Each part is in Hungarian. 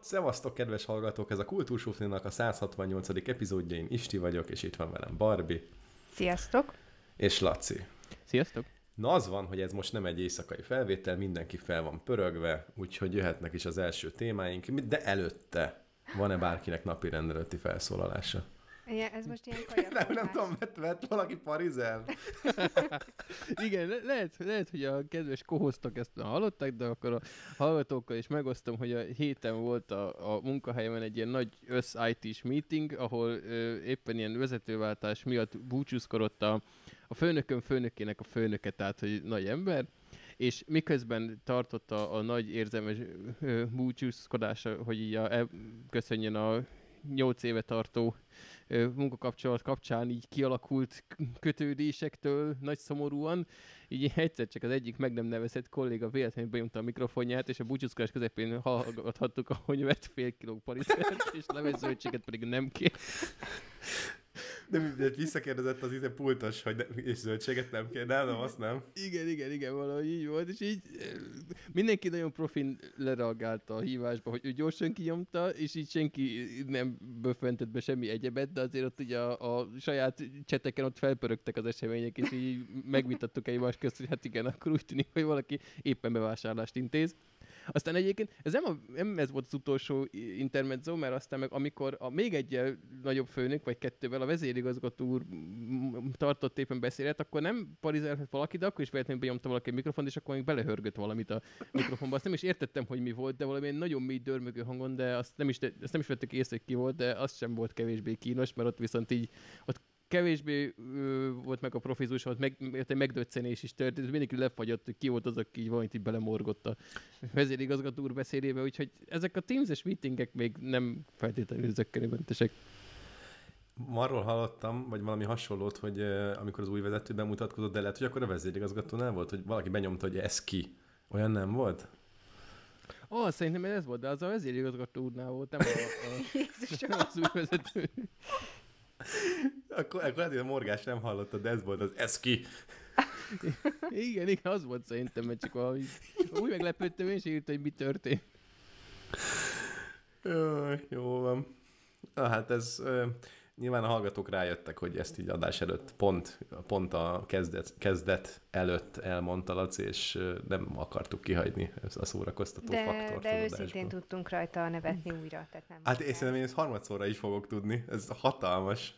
Szevasztok, kedves hallgatók! Ez a Kultúrsufninak a 168. epizódja. Én Isti vagyok, és itt van velem Barbie. Sziasztok! És Laci. Sziasztok! Na az van, hogy ez most nem egy éjszakai felvétel, mindenki fel van pörögve, úgyhogy jöhetnek is az első témáink, de előtte van-e bárkinek napi rendelőtti felszólalása? Igen, ez most ilyen kajakolás. Nem, nem tudom, vett, vett valaki parizel? Igen, le- lehet, lehet, hogy a kedves kohoztak ezt már hallották, de akkor a hallgatókkal is megosztom, hogy a héten volt a, a munkahelyemen egy ilyen nagy össz IT-s meeting, ahol ö, éppen ilyen vezetőváltás miatt búcsúzkodott a, a főnökön főnökének a főnöke, tehát hogy nagy ember, és miközben tartotta a nagy érzelmes búcsúzkodása, hogy így a, e, köszönjön a nyolc éve tartó munkakapcsolat kapcsán így kialakult kötődésektől nagy szomorúan, így egyszer csak az egyik meg nem nevezett kolléga véletlenül benyomta a mikrofonját, és a búcsúzkodás közepén hallgathattuk, ahogy vett fél kiló parizert, és levezőltséget pedig nem kér. De, de visszakérdezett az íze pultos, hogy ne, és zöldséget nem kér, nem, nem, azt nem. Igen, igen, igen, valahogy így volt, és így eh, mindenki nagyon profin lereagálta a hívásba, hogy ő gyorsan kinyomta, és így senki nem böfentett be semmi egyebet, de azért ott ugye a, a saját cseteken ott felpörögtek az események, és így megvitattuk egymás közt, hogy hát igen, akkor úgy tűnik, hogy valaki éppen bevásárlást intéz. Aztán egyébként ez nem, a, nem ez volt az utolsó intermezzo, mert aztán meg amikor a még egy nagyobb főnök, vagy kettővel a vezérigazgató úr tartott éppen beszélet, akkor nem parizálhat valaki, de akkor is véletlenül benyomta valaki a mikrofont, és akkor még belehörgött valamit a mikrofonba. Azt nem is értettem, hogy mi volt, de valami nagyon mély dörmögő hangon, de azt nem is, azt nem is vettek észre, ki volt, de az sem volt kevésbé kínos, mert ott viszont így ott kevésbé ö, volt meg a profizus, ott meg, egy megdöccenés is történt, mindenki lefagyott, hogy ki volt az, aki így valamit így belemorgott a vezérigazgató úr beszélébe, úgyhogy ezek a Teams-es meetingek még nem feltétlenül zökkenőmentesek. Arról hallottam, vagy valami hasonlót, hogy eh, amikor az új vezető bemutatkozott, de lehet, hogy akkor a vezérigazgatónál volt, hogy valaki benyomta, hogy ez ki. Olyan nem volt? Ó, oh, szerintem ez volt, de az a vezérigazgató úrnál volt, nem, a, a, nem az új vezető. Akkor, akkor hogy a morgás nem hallotta, de ez volt az ez ki. Igen, igen, az volt szerintem, mert csak valahogy úgy meglepődtem, és írta, hogy mi történt. Jaj, jó van. Na hát ez nyilván a hallgatók rájöttek, hogy ezt így adás előtt pont, pont a kezdet, kezdet előtt elmondta Laci, és nem akartuk kihagyni a szórakoztató De, faktort de őszintén tudtunk rajta nevetni újra. Tehát nem Hát én szerintem én ezt harmadszorra is fogok tudni. Ez hatalmas.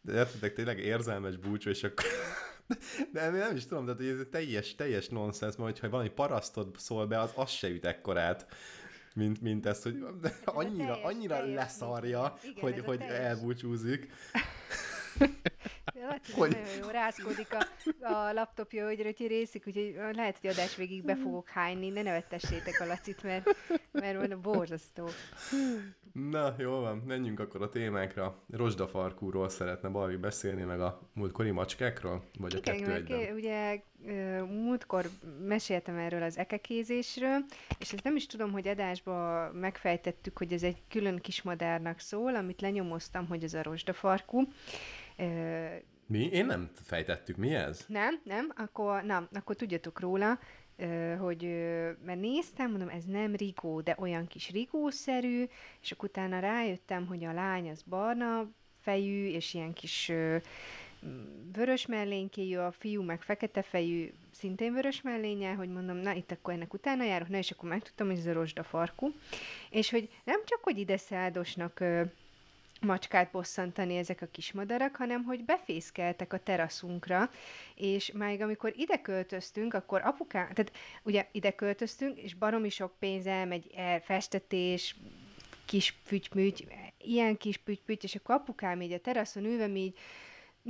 De értitek, tényleg érzelmes búcsú, és akkor... De én nem is tudom, de hogy ez egy teljes, teljes nonsens, mert hogyha valami parasztod szól be, az az se üt ekkorát, mint, mint ezt, hogy annyira, teljes- annyira teljes leszarja, igen, hogy, a hogy teljes- elbúcsúzik. Laci Hogy- nagyon jó, rázkodik a, a laptopja, hogy hogy részik, úgyhogy lehet, hogy adás végig be fogok hányni, ne nevettessétek a Lacit, mert, mert van borzasztó. Na, jól van, menjünk akkor a témákra. Rozsdafarkúról szeretne Balvi beszélni, meg a múltkori macskákról? Vagy a kettő egyben? ugye múltkor meséltem erről az ekekézésről, és ezt nem is tudom, hogy adásban megfejtettük, hogy ez egy külön kismadárnak szól, amit lenyomoztam, hogy ez a rozsdafarkú. Mi? Én nem fejtettük, mi ez? nem, nem, akkor, na, akkor tudjatok róla, hogy, mert néztem, mondom, ez nem rigó, de olyan kis rigószerű, és akkor utána rájöttem, hogy a lány az barna fejű, és ilyen kis vörös mellénykéjű, a fiú meg fekete fejű, szintén vörös mellénye, hogy mondom, na itt akkor ennek utána járok, na és akkor megtudtam, hogy ez a rozsdafarkú, és hogy nem csak, hogy ide száldosnak ö, macskát bosszantani ezek a kismadarak, hanem hogy befészkeltek a teraszunkra, és még amikor ide költöztünk, akkor apukám, tehát ugye ide költöztünk, és baromi sok pénz elmegy el, festetés, kis fütyműty, ilyen kis püttypüty, és akkor apukám így a teraszon ülve mi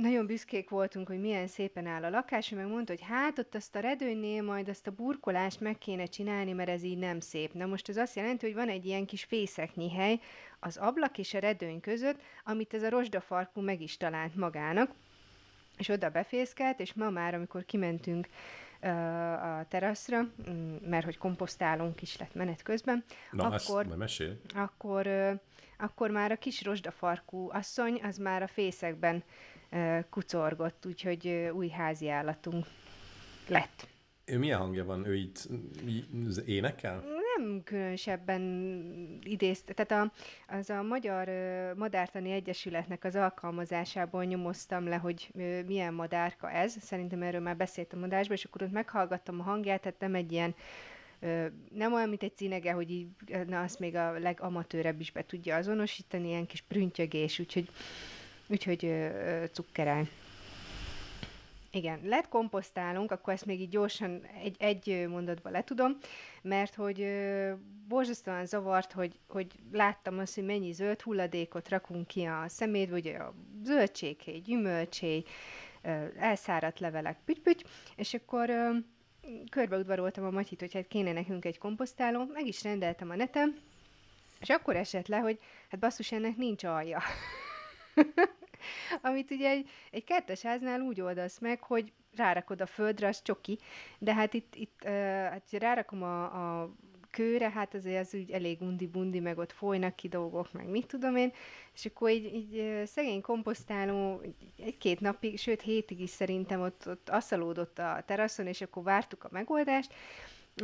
nagyon büszkék voltunk, hogy milyen szépen áll a lakás, meg mondta, hogy hát ott azt a redőnynél majd azt a burkolást meg kéne csinálni, mert ez így nem szép. Na most ez azt jelenti, hogy van egy ilyen kis fészeknyi hely az ablak és a redőny között, amit ez a rozsdafarkú meg is talált magának, és oda befészkelt, és ma már, amikor kimentünk a teraszra, mm, mert hogy komposztálunk is lett menet közben, Na, akkor, ezt mesél. akkor, akkor már a kis rozsdafarkú asszony, az már a fészekben kucorgott, úgyhogy új házi állatunk lett. Ő milyen hangja van? Ő itt énekel? Nem különösebben idézt, tehát a, az a Magyar Madártani Egyesületnek az alkalmazásából nyomoztam le, hogy milyen madárka ez. Szerintem erről már beszéltem adásban, és akkor ott meghallgattam a hangját, tehát nem egy ilyen nem olyan, mint egy cinege, hogy így, na, azt még a legamatőrebb is be tudja azonosítani, ilyen kis prüntjögés, úgyhogy, úgyhogy cukkerány. Igen, lett komposztálunk, akkor ezt még így gyorsan egy, egy mondatba letudom, mert hogy ö, borzasztóan zavart, hogy, hogy láttam azt, hogy mennyi zöld hulladékot rakunk ki a szemétbe, ugye a zöldséghéj, gyümölcséj, ö, elszáradt levelek, püty és akkor ö, körbeudvaroltam a Matyit, hogy hát kéne nekünk egy komposztáló, meg is rendeltem a neten, és akkor esett le, hogy hát basszus, ennek nincs alja. Amit ugye egy, egy kertes háznál úgy oldasz meg, hogy rárakod a földre, az csoki, de hát itt, itt uh, hát rárakom a, a kőre, hát azért az úgy elég undi-bundi, meg ott folynak ki dolgok, meg mit tudom én, és akkor így, így szegény komposztáló egy-két napig, sőt hétig is szerintem ott, ott asszalódott a teraszon, és akkor vártuk a megoldást,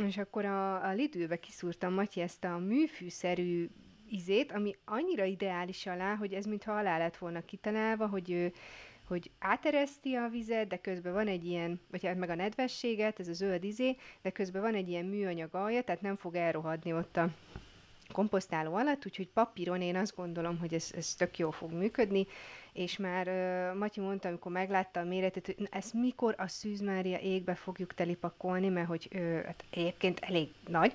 és akkor a, a Lidlbe kiszúrtam Matyi ezt a műfűszerű izét, ami annyira ideális alá, hogy ez mintha alá lett volna kitalálva, hogy ő, hogy átereszti a vizet, de közben van egy ilyen, vagy hát meg a nedvességet, ez a zöld izé, de közben van egy ilyen műanyag alja, tehát nem fog elrohadni ott a komposztáló alatt, úgyhogy papíron én azt gondolom, hogy ez, ez tök jól fog működni, és már uh, Matyi mondta, amikor meglátta a méretet, hogy ezt mikor a Szűz Mária égbe fogjuk telipakolni, mert hogy uh, hát egyébként elég nagy,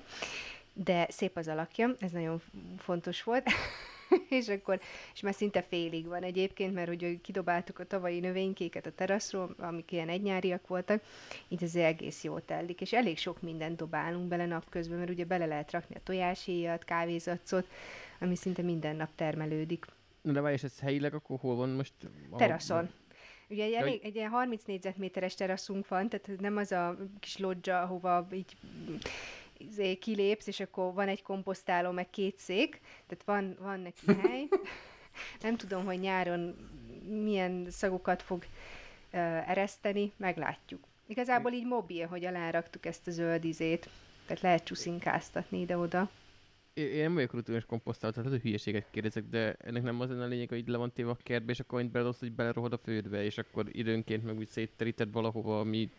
de szép az alakja, ez nagyon fontos volt. és akkor, és már szinte félig van egyébként, mert hogy kidobáltuk a tavalyi növénykéket a teraszról, amik ilyen egynyáriak voltak, így az egész jól telik, és elég sok mindent dobálunk bele napközben, mert ugye bele lehet rakni a tojáshéjat, kávézacot, ami szinte minden nap termelődik. Na de várj, és ez helyileg akkor hol van most? A... Teraszon. Ugye egy, elég, egy ilyen 30 négyzetméteres teraszunk van, tehát nem az a kis lodzsa, ahova így izé, kilépsz, és akkor van egy komposztáló, meg két szék, tehát van, van neki hely. Nem tudom, hogy nyáron milyen szagokat fog uh, ereszteni, meglátjuk. Igazából így mobil, hogy aláraktuk ezt a zöld izét, tehát lehet csúszinkáztatni ide-oda. Én én nem vagyok rutinós komposztáló, tehát lehet, hogy hülyeséget kérdezek, de ennek nem az lenne a lényeg, hogy le van téve a kertbe, és akkor annyit beledobsz, hogy belerohad a földbe, és akkor időnként meg úgy szétteríted valahova, ami,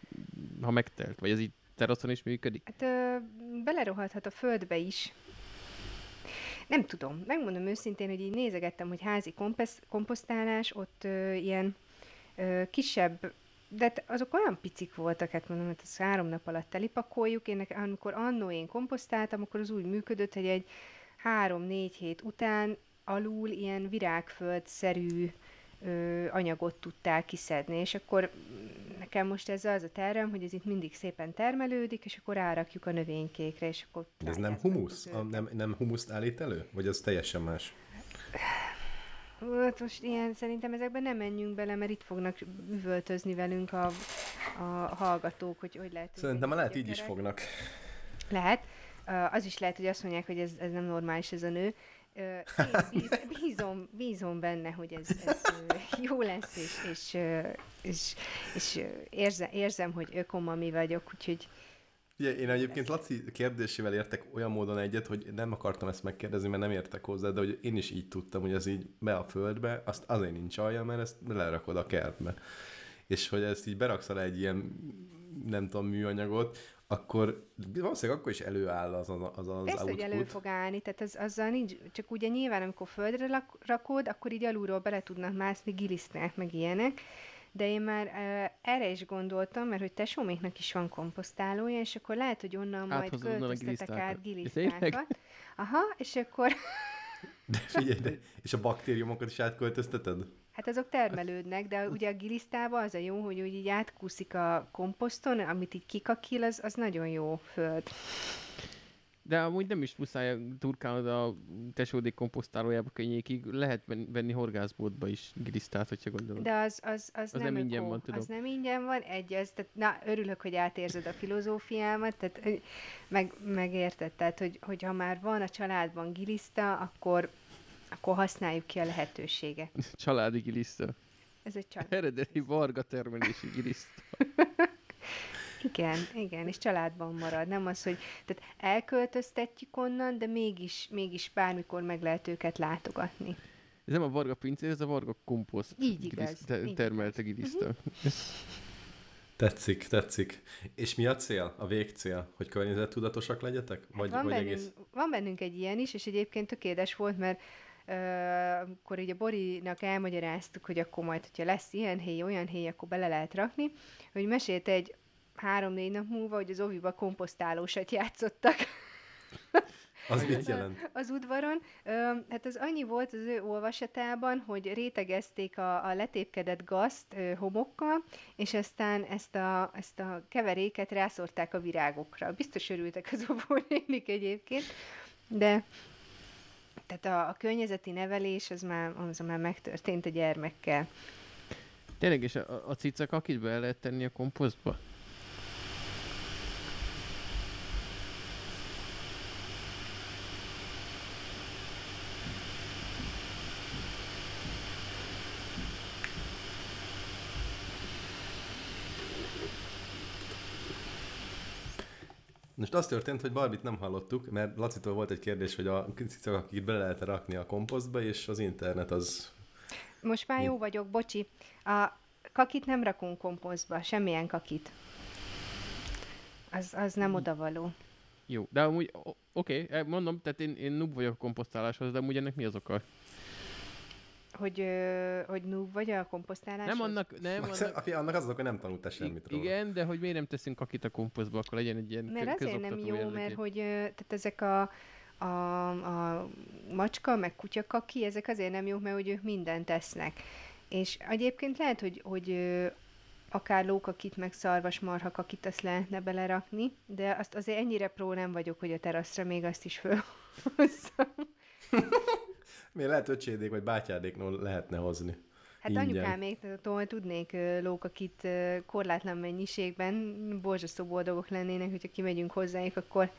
ha megtelt, vagy ez így teraszon is működik? Hát ö, belerohadhat a földbe is. Nem tudom, megmondom őszintén, hogy így nézegettem, hogy házi kompesz, komposztálás, ott ö, ilyen ö, kisebb, de hát azok olyan picik voltak, hát mondom, hogy ezt három nap alatt telipakoljuk. Én, amikor annó én komposztáltam, akkor az úgy működött, hogy egy három-négy hét után alul ilyen virágföld-szerű ö, anyagot tudtál kiszedni, és akkor nekem most ez az a tervem, hogy ez itt mindig szépen termelődik, és akkor rárakjuk a növénykékre, és akkor... De ez nem humusz? A, nem, nem humuszt állít elő? Vagy az teljesen más? Hát most ilyen, szerintem ezekben nem menjünk bele, mert itt fognak üvöltözni velünk a, a hallgatók, hogy hogy lehet... Szerintem már lehet így is fognak. Lehet. Az is lehet, hogy azt mondják, hogy ez, ez nem normális ez a nő. Én bíz, bízom, bízom benne, hogy ez, ez jó lesz, és, és, és, és érzem, érzem, hogy ökomami vagyok, úgyhogy Ugye, én egyébként Laci kérdésével értek olyan módon egyet, hogy nem akartam ezt megkérdezni, mert nem értek hozzá, de hogy én is így tudtam, hogy ez így be a földbe, azt azért nincs alja, mert ezt lerakod a kertbe. És hogy ezt így beraksz egy ilyen, nem tudom, műanyagot, akkor valószínűleg akkor is előáll az az, az, az Persze, hogy elő output. fog állni, tehát az, azzal nincs, csak ugye nyilván, amikor földre lak- rakod, akkor így alulról bele tudnak mászni gilisztrák, meg ilyenek, de én már uh, erre is gondoltam, mert hogy tesóméknak is van komposztálója, és akkor lehet, hogy onnan majd Áthozod a költöztetek át gilisztrákat. Aha, és akkor, De figyelj, de, és a baktériumokat is átköltözteted? hát azok termelődnek, de ugye a gilisztában az a jó, hogy úgy így átkúszik a komposzton, amit így kikakil, az, az nagyon jó föld. De amúgy nem is muszáj turkálnod a tesódik komposztálójába könnyékig, lehet ven- venni horgászbótba is gilisztát, hogyha gondolod. De az, az, az, Az nem, nem ingyen van, tudom. Az nem ingyen van, egy, az, tehát, na, örülök, hogy átérzed a filozófiámat, tehát meg, megérted, tehát, hogy, hogy ha már van a családban giliszta, akkor, akkor használjuk ki a lehetőséget. Családi giliszta. Ez egy család. Eredeti varga termelési giliszta. Igen, igen, és családban marad. Nem az, hogy tehát elköltöztetjük onnan, de mégis, mégis bármikor meg lehet őket látogatni. Ez nem a varga pincér, ez a varga komposzt. Így igaz, giliszta- te- így termelte giliszta. Tetszik, tetszik. És mi a cél, a végcél? Hogy környezettudatosak legyetek? Hát van, vagy bennünk, egész... van bennünk egy ilyen is, és egyébként tökéletes volt, mert ö, amikor így a Borinak elmagyaráztuk, hogy akkor majd, hogyha lesz ilyen héj, olyan héj, akkor bele lehet rakni, hogy mesélt egy három-négy nap múlva, hogy az oviba komposztálósat játszottak. Az mit jelent? az udvaron. Hát az annyi volt az ő olvasatában, hogy rétegezték a, a letépkedett gazt homokkal, és aztán ezt a, ezt a keveréket rászórták a virágokra. Biztos örültek az óvónénik egyébként, de tehát a, a környezeti nevelés az már, az már megtörtént a gyermekkel. Tényleg, és a, a cicak akit be lehet tenni a komposztba? Most az történt, hogy Barbit nem hallottuk, mert Lacitól volt egy kérdés, hogy a cicak, akik bele lehet rakni a komposztba, és az internet az... Most már jó vagyok, bocsi. A kakit nem rakunk komposztba, semmilyen kakit. Az, az nem odavaló. Jó, de amúgy, oké, okay, mondom, tehát én, én noob vagyok a komposztáláshoz, de amúgy ennek mi az oka? Hogy, ö, hogy noob vagy a komposztáláshoz? Nem annak, nem annak, Annak, az hogy nem tanultál semmit róla. igen, de hogy miért nem teszünk kakit a komposztba, akkor legyen egy ilyen Mert azért nem jó, jellegű. mert hogy tehát ezek a, a, a macska, meg kutyakaki, ezek azért nem jók, mert hogy ők mindent tesznek. És egyébként lehet, hogy, hogy akár lókakit, meg szarvasmarhakakit azt lehetne belerakni, de azt azért ennyire pró nem vagyok, hogy a teraszra még azt is fölhozzam. Miért lehet öcsédék vagy bátyádéknól lehetne hozni? Hát Ingyen. anyukáméktól tudnék ö, lókakit ö, korlátlan mennyiségben, borzasztó boldogok lennének, hogyha kimegyünk hozzájuk, akkor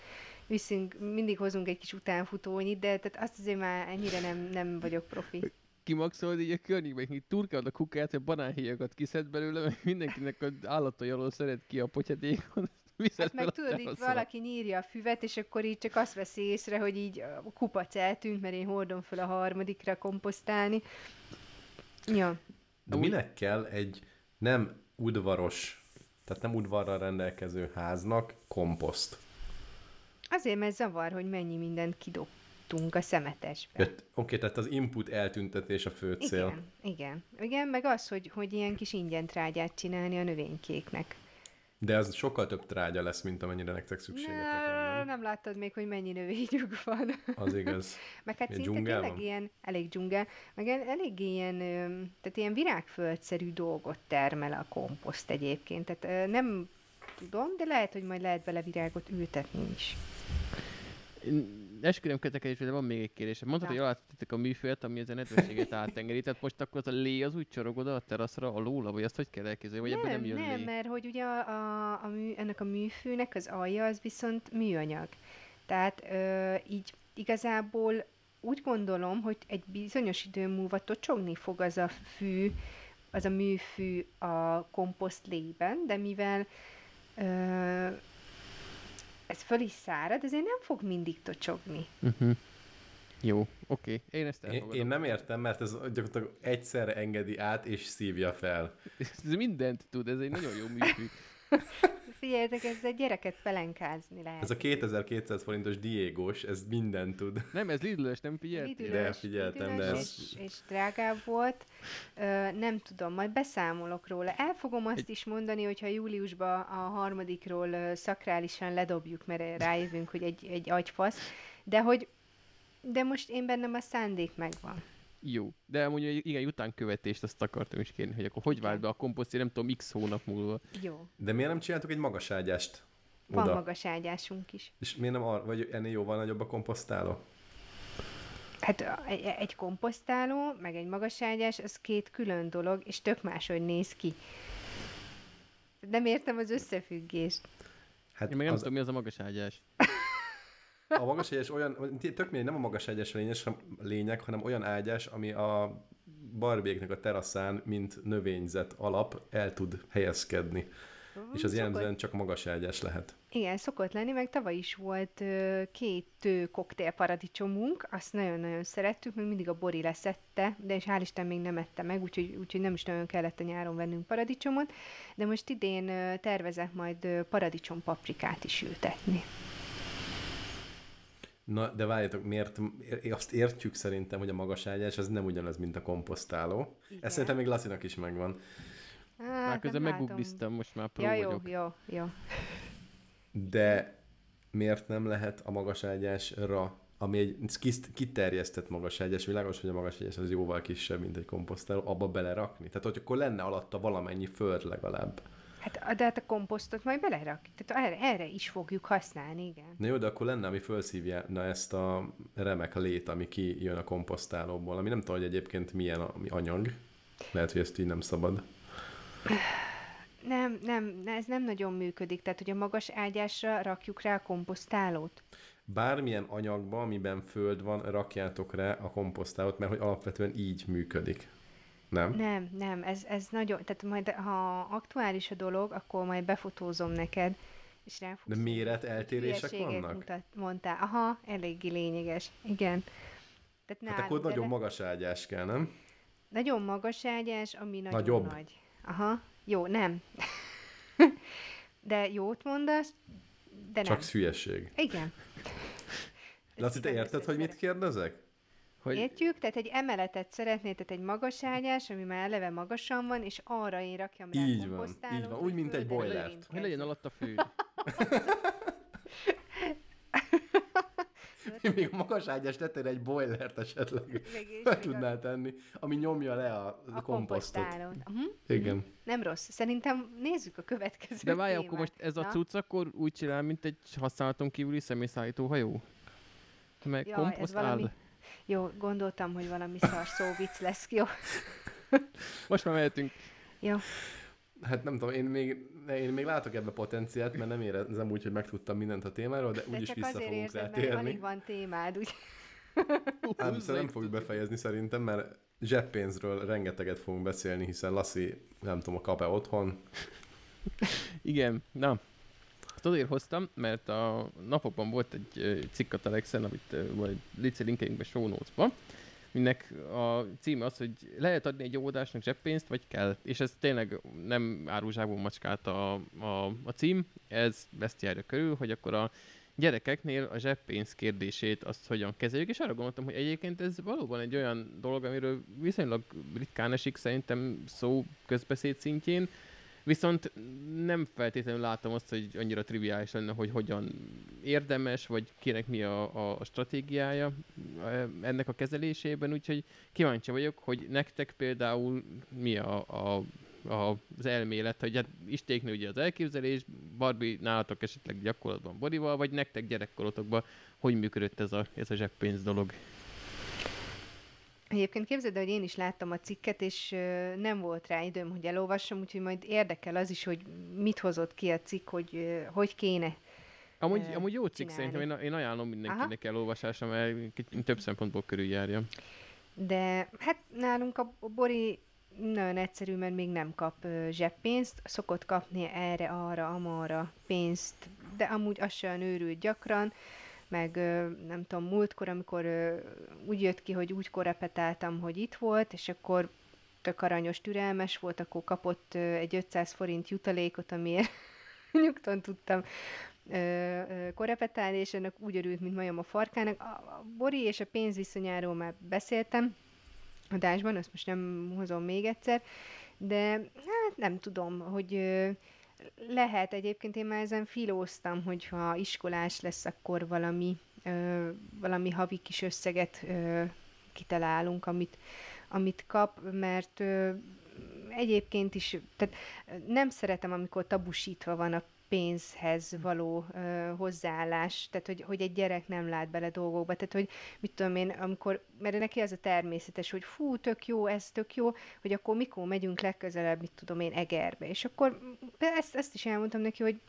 viszünk, mindig hozunk egy kis utánfutónyit, de tehát azt azért már ennyire nem, nem vagyok profi. Kimaxolod így a környékben, így turkálod a kukát, hogy banánhéjakat kiszed belőle, meg mindenkinek az állatai alól szeret ki a potyadékon, viszed Hát meg tudod, itt valaki nyírja a füvet, és akkor így csak azt veszi észre, hogy így a kupac eltűnt, mert én hordom fel a harmadikra komposztálni. Ja, De minek kell egy nem udvaros, tehát nem udvarral rendelkező háznak komposzt? azért, mert zavar, hogy mennyi mindent kidobtunk a szemetesbe. Ja, Oké, tehát az input eltüntetés a fő cél. Igen, igen. Igen, meg az, hogy, hogy ilyen kis ingyen trágyát csinálni a növénykéknek. De az sokkal több trágya lesz, mint amennyire nektek szükségetek van, Ne, nem? nem láttad még, hogy mennyi növényük van. Az igaz. Meg hát szinte tényleg ilyen, elég dzsungel, meg el- elég ilyen, tehát ilyen virágföldszerű dolgot termel a komposzt egyébként. Tehát nem tudom, de lehet, hogy majd lehet bele virágot ültetni is. Esküdöm kötekedés, de van még egy kérdés. Mondtad, hogy alátettek a műfőt, ami ezen nedvességet átengeri, tehát most akkor az a lé az úgy csorog oda a teraszra alóla, vagy azt hogy kell elképzelni, vagy ebben nem jön nem, lé? mert hogy ugye a, a, a mű, ennek a műfűnek az alja az viszont műanyag. Tehát ö, így igazából úgy gondolom, hogy egy bizonyos idő múlva tocsogni fog az a fű, az a műfű a komposzt lében, de mivel ö, ez föl is szárad, ezért nem fog mindig tocsogni. Uh-huh. Jó, oké. Én ezt Én, elfogadom. én nem értem, mert ez gyakorlatilag egyszerre engedi át és szívja fel. Ez mindent tud, ez egy nagyon jó műfű. Figyeljetek, ezzel gyereket pelenkázni lehet. Ez a 2200 forintos Diégos, ez mindent tud. Nem, ez Lidl-ös, nem figyeltél? De figyeltem, de ez- És, és drágább volt. Ö, nem tudom, majd beszámolok róla. El fogom azt Egy- is mondani, hogyha júliusban a harmadikról szakrálisan ledobjuk, mert rájövünk, hogy egy, egy agyfasz. De hogy de most én bennem a szándék megvan. Jó. De amúgy igen, utánkövetést azt akartam is kérni, hogy akkor hogy vált be a komposzt, nem tudom, x hónap múlva. Jó. De miért nem csináltuk egy magaságyást? Van oda. magas ágyásunk is. És miért nem arra, vagy ennél jóval nagyobb a komposztáló? Hát a- egy, egy komposztáló, meg egy magas ágyás, az két külön dolog, és tök máshogy néz ki. Nem értem az összefüggést. Hát Én meg nem az, tudom, mi az a magas ágyás. a magas ágyás olyan, tök mindegy, nem a magas ágyás a lényes, lényeg, hanem olyan ágyás, ami a barbéknek a teraszán, mint növényzet alap el tud helyezkedni. És az Szokott- jellemzően csak magas ágyás lehet. Igen, szokott lenni, meg tavaly is volt ö, két ö, koktélparadicsomunk, azt nagyon-nagyon szerettük, még mindig a Bori leszette, de és hál' Isten még nem ette meg, úgyhogy, úgyhogy nem is nagyon kellett a nyáron vennünk paradicsomot, de most idén ö, tervezek majd ö, paradicsom paprikát is ültetni. Na, de várjatok, miért, azt értjük szerintem, hogy a magas ágyás az nem ugyanaz, mint a komposztáló. Igen. Ez szerintem még Lacinak is megvan. Hát, Már közben megugliztam, most már pró Ja, jó, vagyok. jó, jó. De miért nem lehet a magas ágyásra, ami egy kis- kiterjesztett magas ágyás, világos, hogy a magas ágyás az jóval kisebb, mint egy komposztáló, abba belerakni? Tehát, hogy akkor lenne alatta valamennyi föld legalább. Hát, de hát a komposztot majd belerak. Tehát erre, erre is fogjuk használni, igen. Na jó, de akkor lenne, ami felszívja ezt a remek lét, ami kijön a komposztálóból, ami nem tudom, hogy egyébként milyen ami anyag. Lehet, hogy ezt így nem szabad. Nem, nem, ez nem nagyon működik. Tehát, hogy a magas ágyásra rakjuk rá a komposztálót. Bármilyen anyagba, amiben föld van, rakjátok rá a komposztálót, mert hogy alapvetően így működik. Nem? Nem, nem, ez, ez nagyon, tehát majd ha aktuális a dolog, akkor majd befotózom neked, és rá De méret eltérések vannak? Mutat, mondtál. Aha, eléggé lényeges. Igen. Tehát Hát nálunk akkor nagyon ele- magas ágyás kell, nem? nagyon magas ágyás, ami nagyon Nagyobb? nagy. Aha, jó, nem. de jót mondasz, de nem. Csak hülyeség. Igen. Laci, te érted, hogy mit kérdezek? Hogy Értjük? Tehát egy emeletet szeretnél, tehát egy magas ágyás, ami már eleve magasan van, és arra én rakjam rá Így van, így van. Úgy, mint egy boilert. hogy legyen alatt a fő. Még a magas ágyás tettél egy boilert esetleg be tudnál tenni, ami nyomja le a, a komposztot. Uh-huh. Igen. Nem rossz. Szerintem nézzük a következő De várj, akkor most ez a cucc akkor úgy csinál, mint egy használaton kívüli személyszállító hajó? Meg ez komposzt valami- áll. Jó, gondoltam, hogy valami szar szóvic lesz. Jó. Most már mehetünk. Jó. Hát nem tudom, én még, én még látok ebbe potenciált, mert nem érezem úgy, hogy megtudtam mindent a témáról, de De úgyis vissza azért fogunk érzed, rá mert alig térni. van témád, úgy. Nem, szóval nem fogjuk befejezni szerintem, mert zseppénzről rengeteget fogunk beszélni, hiszen Lassi, nem tudom, a kap-e otthon. Igen, na. Ezt azért hoztam, mert a napokban volt egy cikk a Telexen, amit majd Lici linkeljünk be show notes-ba, Minek a címe az, hogy lehet adni egy óvodásnak zseppénzt, vagy kell. És ez tényleg nem árulzsákból macskát a, a, a cím, ez ezt járja körül, hogy akkor a gyerekeknél a zseppénz kérdését azt hogyan kezeljük, és arra gondoltam, hogy egyébként ez valóban egy olyan dolog, amiről viszonylag ritkán esik szerintem szó közbeszéd szintjén, Viszont nem feltétlenül látom azt, hogy annyira triviális lenne, hogy hogyan érdemes, vagy kinek mi a, a stratégiája eh, ennek a kezelésében, úgyhogy kíváncsi vagyok, hogy nektek például mi a, a, a az elmélet, hogy hát istéknő ugye az elképzelés, Barbie nálatok esetleg gyakorlatban bodival, vagy nektek gyerekkorotokban hogy működött ez a, ez a zseppénz dolog? Egyébként képzeld, el, hogy én is láttam a cikket, és ö, nem volt rá időm, hogy elolvassam, úgyhogy majd érdekel az is, hogy mit hozott ki a cikk, hogy ö, hogy kéne. Amúgy, eh, amúgy jó cikk csinálni. szerintem, én, én ajánlom mindenkinek elolvasásra, mert több szempontból körüljárja. De hát nálunk a Bori nagyon egyszerű, mert még nem kap ö, zseppénzt, szokott kapni erre, arra, amarra pénzt, de amúgy az se olyan őrült gyakran, meg nem tudom, múltkor, amikor úgy jött ki, hogy úgy korepetáltam, hogy itt volt, és akkor tök aranyos, türelmes volt, akkor kapott egy 500 forint jutalékot, amiért nyugton tudtam korepetálni, és ennek úgy örült, mint majom a farkának. A, Bori és a pénzviszonyáról már beszéltem adásban, azt most nem hozom még egyszer, de hát nem tudom, hogy lehet egyébként, én már ezen filóztam, hogyha iskolás lesz, akkor valami, ö, valami havi kis összeget ö, kitalálunk, amit, amit kap, mert ö, egyébként is, tehát nem szeretem, amikor tabusítva van a pénzhez való ö, hozzáállás, tehát hogy, hogy egy gyerek nem lát bele dolgokba, tehát hogy mit tudom én, amikor, mert neki az a természetes, hogy fú, tök jó, ez tök jó, hogy akkor mikor megyünk legközelebb, mit tudom én, Egerbe, és akkor ezt, ezt is elmondtam neki, hogy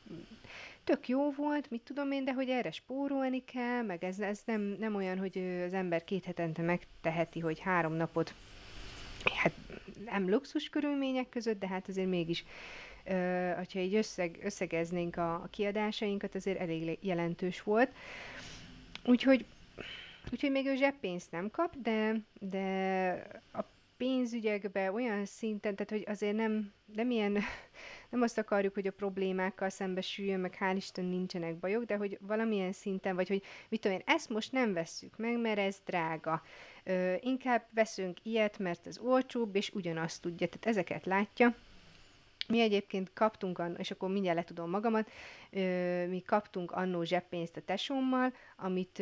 tök jó volt, mit tudom én, de hogy erre spórolni kell, meg ez, ez nem, nem olyan, hogy az ember két hetente megteheti, hogy három napot hát nem luxus körülmények között, de hát azért mégis ö, hogyha így összeg, összegeznénk a, a kiadásainkat, azért elég jelentős volt. Úgyhogy, úgyhogy még ő zseppénzt nem kap, de, de a pénzügyekbe olyan szinten, tehát hogy azért nem, nem ilyen, nem azt akarjuk, hogy a problémákkal szembesüljön, meg hál' Isten nincsenek bajok, de hogy valamilyen szinten, vagy hogy mit tudom én, ezt most nem vesszük meg, mert ez drága. Ö, inkább veszünk ilyet, mert ez olcsóbb, és ugyanazt tudja, tehát ezeket látja. Mi egyébként kaptunk, és akkor mindjárt le tudom magamat, mi kaptunk annó zseppénzt a tesómmal, amit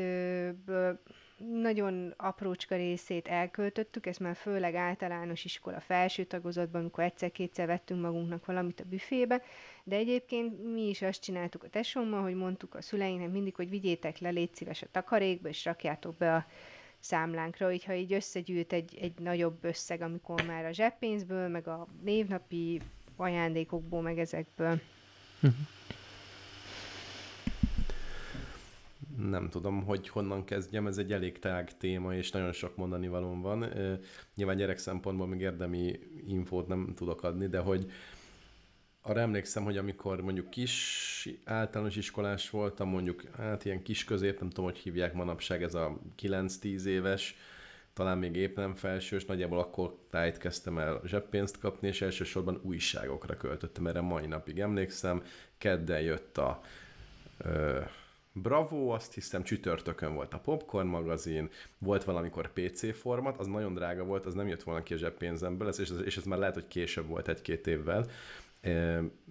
nagyon aprócska részét elköltöttük, ez már főleg általános iskola felső tagozatban, amikor egyszer-kétszer vettünk magunknak valamit a büfébe, de egyébként mi is azt csináltuk a tesómmal, hogy mondtuk a szüleinknek mindig, hogy vigyétek le, légy szíves a takarékba, és rakjátok be a számlánkra, hogyha így összegyűjt egy, egy nagyobb összeg, amikor már a zseppénzből, meg a névnapi ajándékokból, meg ezekből. Nem tudom, hogy honnan kezdjem, ez egy elég tág téma, és nagyon sok mondani valóm van. Nyilván gyerek szempontból még érdemi infót nem tudok adni, de hogy arra emlékszem, hogy amikor mondjuk kis általános iskolás voltam, mondjuk hát ilyen kis közép, nem tudom, hogy hívják manapság, ez a 9-10 éves, talán még épp nem felsős, nagyjából akkor tájt kezdtem el zseppénzt kapni, és elsősorban újságokra költöttem, erre mai napig emlékszem. Kedden jött a ö, Bravo, azt hiszem csütörtökön volt a Popcorn magazin, volt valamikor PC format, az nagyon drága volt, az nem jött volna ki a zseppénzemből, és ez, és ez már lehet, hogy később volt egy-két évvel,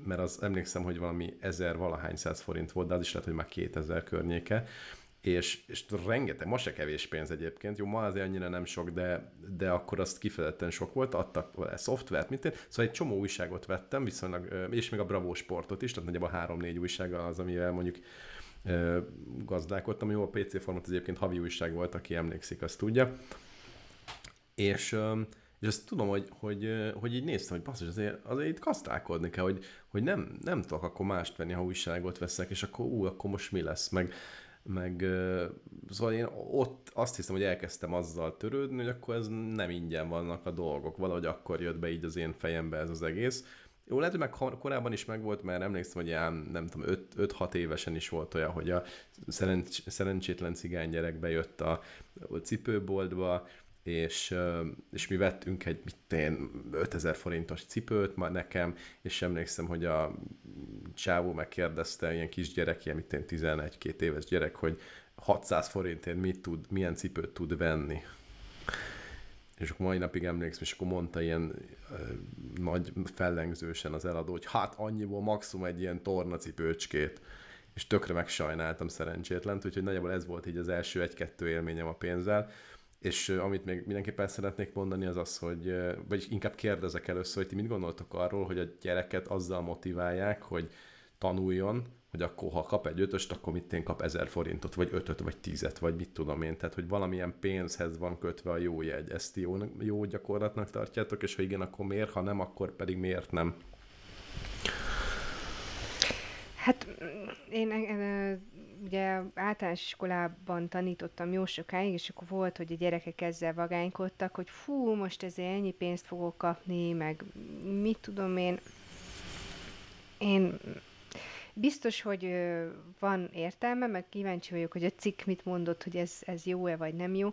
mert az emlékszem, hogy valami ezer valahány száz forint volt, de az is lehet, hogy már 2000 környéke, és, és rengeteg, ma se kevés pénz egyébként, jó, ma azért annyira nem sok, de, de akkor azt kifejezetten sok volt, adtak vele szoftvert, mint én, szóval egy csomó újságot vettem, viszonylag, és még a Bravo sportot is, tehát nagyjából három-négy újsággal az, amivel mondjuk gazdálkodtam, jó, a PC format az egyébként havi újság volt, aki emlékszik, azt tudja. És, és azt tudom, hogy, hogy, hogy így néztem, hogy basszus, azért, azért itt gazdálkodni kell, hogy, hogy nem, nem tudok akkor mást venni, ha újságot veszek, és akkor ú, akkor most mi lesz, meg, meg szóval én ott azt hiszem, hogy elkezdtem azzal törődni, hogy akkor ez nem ingyen vannak a dolgok. Valahogy akkor jött be így az én fejembe ez az egész. Jó, lehet, hogy meg korábban is megvolt, mert emlékszem, hogy ilyen, nem tudom, 5-6 évesen is volt olyan, hogy a szerencs- szerencsétlen cigány gyerek bejött a, a cipőboltba, és, és mi vettünk egy, mit én, 5000 forintos cipőt ma nekem, és emlékszem, hogy a csávó megkérdezte, ilyen kisgyerek, ilyen, mit én, 11-2 éves gyerek, hogy 600 forintért mit tud, milyen cipőt tud venni. És akkor mai napig emlékszem, és akkor mondta ilyen uh, nagy fellengzősen az eladó, hogy hát annyiból maximum egy ilyen tornacipőcskét és tökre megsajnáltam szerencsétlent, úgyhogy nagyjából ez volt így az első egy-kettő élményem a pénzzel. És amit még mindenképpen szeretnék mondani, az az, hogy, vagy inkább kérdezek először, hogy ti mit gondoltok arról, hogy a gyereket azzal motiválják, hogy tanuljon, hogy akkor ha kap egy ötöst, akkor mit én kap ezer forintot, vagy ötöt, vagy tízet, vagy mit tudom én. Tehát, hogy valamilyen pénzhez van kötve a jó jegy. Ezt jó, jó gyakorlatnak tartjátok, és ha igen, akkor miért, ha nem, akkor pedig miért nem? Hát én ugye általános iskolában tanítottam jó sokáig, és akkor volt, hogy a gyerekek ezzel vagánykodtak, hogy fú, most ezért ennyi pénzt fogok kapni, meg mit tudom én. Én biztos, hogy van értelme, meg kíváncsi vagyok, hogy a cikk mit mondott, hogy ez, ez jó-e vagy nem jó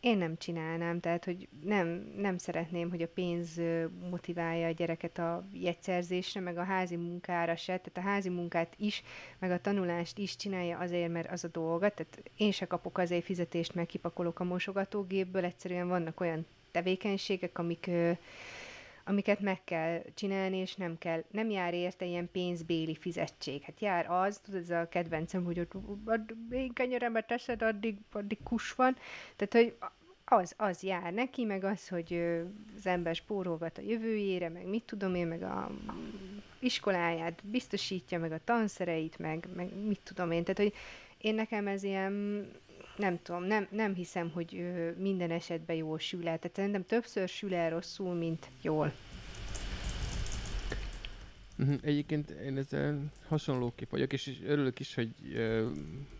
én nem csinálnám, tehát hogy nem, nem szeretném, hogy a pénz motiválja a gyereket a jegyszerzésre, meg a házi munkára se, tehát a házi munkát is, meg a tanulást is csinálja azért, mert az a dolga, tehát én se kapok azért fizetést, meg kipakolok a mosogatógépből, egyszerűen vannak olyan tevékenységek, amik amiket meg kell csinálni, és nem kell, nem jár érte ilyen pénzbéli fizetség. Hát jár az, tudod, ez a kedvencem, hogy ott én kenyeremet teszed, addig, addig kus van. Tehát, hogy az, az jár neki, meg az, hogy az ember spórolgat a jövőjére, meg mit tudom én, meg a iskoláját biztosítja, meg a tanszereit, meg, meg mit tudom én. Tehát, hogy én nekem ez ilyen, nem tudom, nem, nem hiszem, hogy minden esetben jól sül el. Tehát szerintem többször sül el rosszul, mint jól. Mhm, Egyébként én ezzel hasonlóképp vagyok, és, örülök is, hogy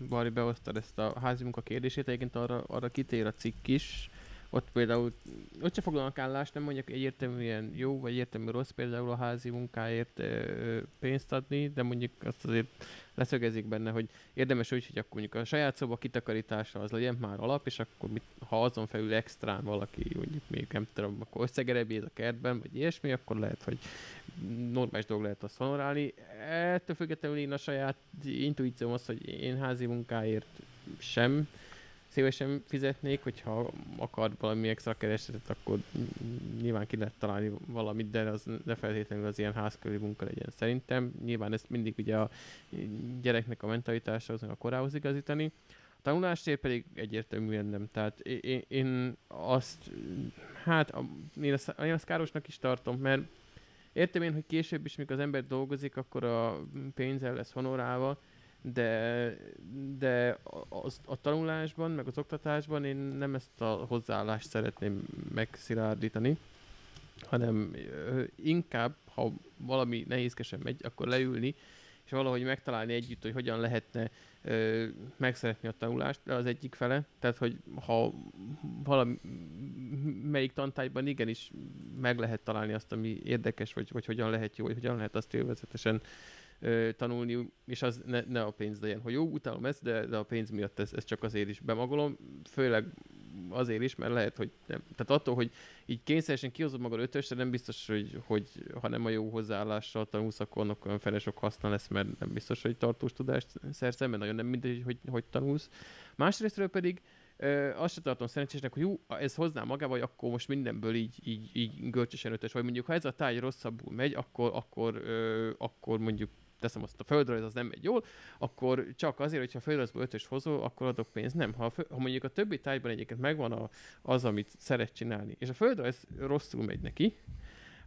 Bari behoztad ezt a házi munka kérdését, egyébként arra, arra kitér a cikk is. Ott például, ott se foglalnak állást, nem mondjuk egyértelműen jó, vagy egyértelmű rossz például a házi munkáért uh, pénzt adni, de mondjuk azt azért leszögezik benne, hogy érdemes úgy, hogy akkor mondjuk a saját szoba kitakarítása az legyen már alap, és akkor mit, ha azon felül extrán valaki mondjuk még nem tudom, akkor összegerebéz a kertben, vagy ilyesmi, akkor lehet, hogy normális dolog lehet azt honorálni. Ettől függetlenül én a saját intuícióm az, hogy én házi munkáért sem szívesen fizetnék, hogyha akar valami extra keresetet, akkor nyilván ki lehet találni valamit, de az ne feltétlenül az ilyen házkörüli munka legyen szerintem. Nyilván ezt mindig ugye a gyereknek a mentalitásához, a korához igazítani. A tanulásért pedig egyértelműen nem. Tehát én, én azt, hát én azt, én azt károsnak is tartom, mert Értem én, hogy később is, mikor az ember dolgozik, akkor a pénzzel lesz honorálva, de, de az, a tanulásban, meg az oktatásban én nem ezt a hozzáállást szeretném megszilárdítani, hanem inkább, ha valami nehézkesen megy, akkor leülni, és valahogy megtalálni együtt, hogy hogyan lehetne ö, megszeretni a tanulást, az egyik fele. Tehát, hogy ha valami melyik tantárgyban igenis meg lehet találni azt, ami érdekes, vagy, vagy hogyan lehet jó, vagy hogyan lehet azt élvezetesen tanulni, és az ne, ne a pénz legyen. Hogy jó, utálom ezt, de, de a pénz miatt ezt, ezt csak azért is bemagolom, főleg azért is, mert lehet, hogy nem. Tehát attól, hogy így kényszeresen kihozod magad ötösre, nem biztos, hogy, hogy ha nem a jó hozzáállással tanulsz, akkor annak olyan fele sok haszna lesz, mert nem biztos, hogy tartós tudást szerzel, mert nagyon nem mindegy, hogy, hogy tanulsz. Másrésztről pedig Ö, azt sem tartom szerencsésnek, hogy jó, ez hozná magába, hogy akkor most mindenből így, így, így görcsösen ötös, vagy mondjuk ha ez a táj rosszabbul megy, akkor, akkor, ö, akkor mondjuk teszem azt a földrajz, az nem megy jól, akkor csak azért, hogyha a földrajzból ötös hozol, akkor adok pénzt. Nem, ha, a fő, ha mondjuk a többi tájban egyébként megvan a, az, amit szeret csinálni, és a földrajz rosszul megy neki,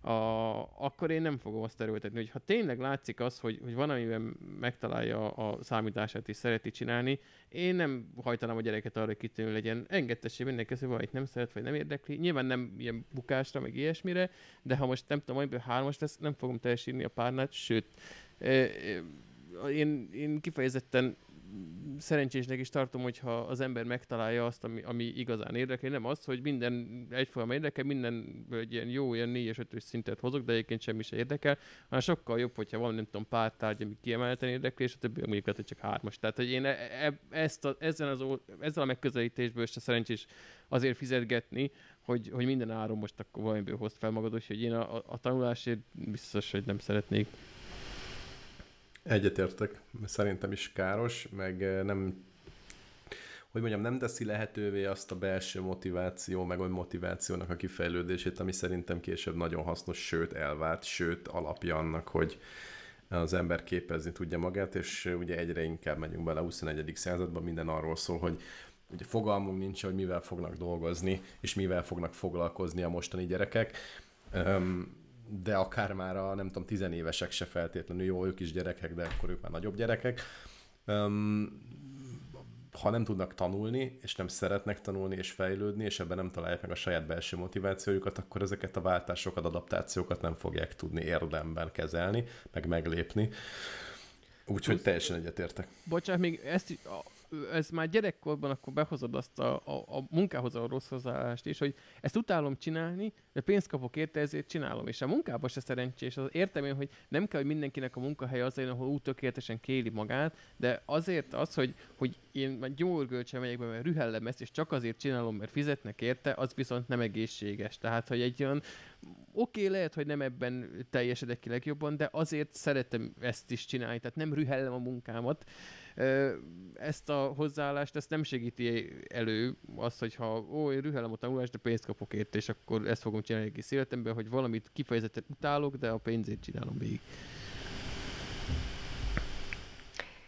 a, akkor én nem fogom azt erőltetni, hogy ha tényleg látszik az, hogy, hogy van, amiben megtalálja a számítását és szereti csinálni, én nem hajtanám a gyereket arra, hogy kitűnő legyen. Engedtessék mindenki, hogy valamit nem szeret, vagy nem érdekli. Nyilván nem ilyen bukásra, meg ilyesmire, de ha most nem tudom, amiből hármas lesz, nem fogom teljesíteni a párnát, sőt, én, én kifejezetten szerencsésnek is tartom, hogyha az ember megtalálja azt, ami, ami igazán érdekel. Nem az, hogy minden egyforma érdekel, minden egy ilyen jó, ilyen 4 5 szintet hozok, de egyébként semmi se érdekel, hanem sokkal jobb, hogyha van, nem tudom, pár tárgy, ami kiemelten érdekel, és a többi mondjuk lehet, hogy csak hármas. Tehát, hogy én e, e, ezt a, ezen az, ezzel a megközelítésből se szerencsés azért fizetgetni, hogy, hogy minden áron most akkor valamiből hozt fel magad, hogy én a, a, a tanulásért biztos, hogy nem szeretnék. Egyetértek, szerintem is káros, meg nem hogy mondjam, nem teszi lehetővé azt a belső motiváció, meg olyan motivációnak a kifejlődését, ami szerintem később nagyon hasznos, sőt elvált, sőt alapja annak, hogy az ember képezni tudja magát, és ugye egyre inkább megyünk bele a 21. században, minden arról szól, hogy ugye fogalmunk nincs, hogy mivel fognak dolgozni, és mivel fognak foglalkozni a mostani gyerekek de akár már a nem tudom, tizenévesek se feltétlenül, jó, ők is gyerekek, de akkor ők már nagyobb gyerekek. Um, ha nem tudnak tanulni, és nem szeretnek tanulni és fejlődni, és ebben nem találják meg a saját belső motivációjukat, akkor ezeket a váltásokat, adaptációkat nem fogják tudni érdemben kezelni, meg meglépni. Úgyhogy teljesen egyetértek. Bocsánat, még ezt, ez már gyerekkorban akkor behozod azt a, a, a munkához a rossz hozzáállást is, hogy ezt utálom csinálni, de pénzt kapok érte, ezért csinálom. És a munkában se szerencsés. Az értem én, hogy nem kell, hogy mindenkinek a munkahelye az ahol úgy tökéletesen kéli magát, de azért az, hogy, hogy én már gyomorgölcsön megyek be, mert rühellem ezt, és csak azért csinálom, mert fizetnek érte, az viszont nem egészséges. Tehát, hogy egy olyan oké, okay, lehet, hogy nem ebben teljesedek ki legjobban, de azért szeretem ezt is csinálni, tehát nem rühellem a munkámat, ezt a hozzáállást, ezt nem segíti elő az, hogyha ó, én rühelem a tanulást, de pénzt kapok érte, és akkor ezt fogom csinálni egész életemben, hogy valamit kifejezetten utálok, de a pénzét csinálom végig.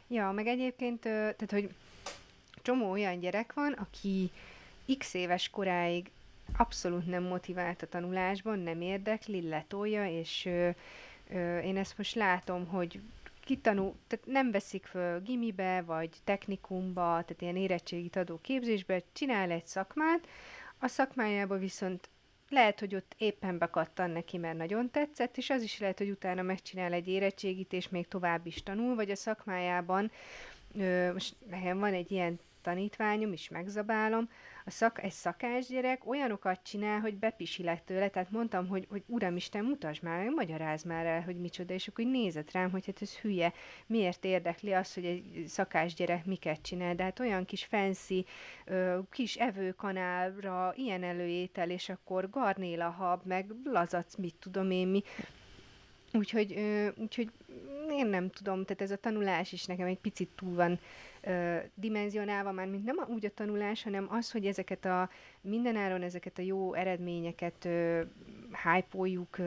Ja, meg egyébként, tehát, hogy csomó olyan gyerek van, aki x éves koráig abszolút nem motivált a tanulásban, nem érdekli, letolja, és Ö, én ezt most látom, hogy kitanul, tehát nem veszik föl gimibe, vagy technikumba, tehát ilyen érettségit adó képzésbe, csinál egy szakmát, a szakmájába viszont lehet, hogy ott éppen bekattan neki, mert nagyon tetszett, és az is lehet, hogy utána megcsinál egy érettségit, és még tovább is tanul, vagy a szakmájában, ö, most nekem van egy ilyen tanítványom, is megzabálom, a szak, egy szakás gyerek olyanokat csinál, hogy bepisilek tőle, tehát mondtam, hogy, hogy uramisten, mutasd már, meg magyarázd már el, hogy micsoda, és akkor nézett rám, hogy hát ez hülye, miért érdekli az, hogy egy szakás gyerek miket csinál, de hát olyan kis fancy, ö, kis evőkanálra, ilyen előétel, és akkor garnéla hab, meg lazac, mit tudom én mi, Úgyhogy, ö, úgyhogy én nem tudom, tehát ez a tanulás is nekem egy picit túl van ö, dimenzionálva, már mint nem úgy a tanulás, hanem az, hogy ezeket a mindenáron ezeket a jó eredményeket ö, hype-oljuk,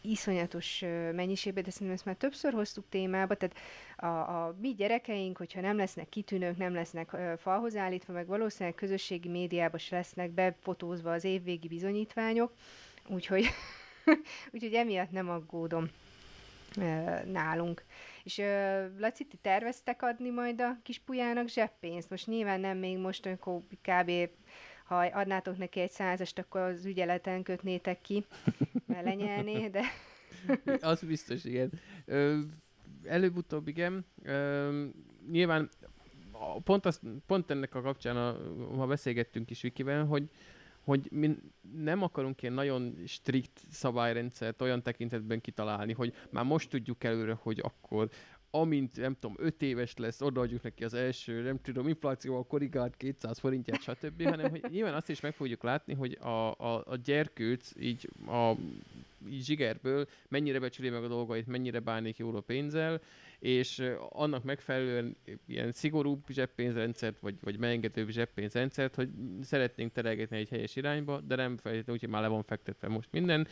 iszonyatos mennyiségben, de szerintem ezt már többször hoztuk témába, tehát a, a mi gyerekeink, hogyha nem lesznek kitűnők, nem lesznek ö, falhoz állítva, meg valószínűleg közösségi médiában se lesznek befotózva az évvégi bizonyítványok, úgyhogy, úgyhogy emiatt nem aggódom ö, nálunk. És ö, Laci, ti terveztek adni majd a kis pujának zseppénzt? Most nyilván nem még most, amikor kb. ha adnátok neki egy százast, akkor az ügyeleten kötnétek ki, mert lenyelné, de Az biztos, igen. Ö, előbb-utóbb igen. Ö, nyilván pont, az, pont ennek a kapcsán, a, ha beszélgettünk is Vikivel, hogy, hogy mi nem akarunk ilyen nagyon strikt szabályrendszert olyan tekintetben kitalálni, hogy már most tudjuk előre, hogy akkor amint, nem tudom, 5 éves lesz, odaadjuk neki az első, nem tudom, inflációval korrigált 200 forintját, stb., hanem hogy nyilván azt is meg fogjuk látni, hogy a, a, a gyerkőc így a így zsigerből mennyire becsüli meg a dolgait, mennyire bánik jól a pénzzel, és annak megfelelően ilyen szigorúbb zseppénzrendszert, vagy, vagy megengedőbb zseppénzrendszert, hogy szeretnénk terelgetni egy helyes irányba, de nem feltétlenül, úgyhogy már le van fektetve most minden.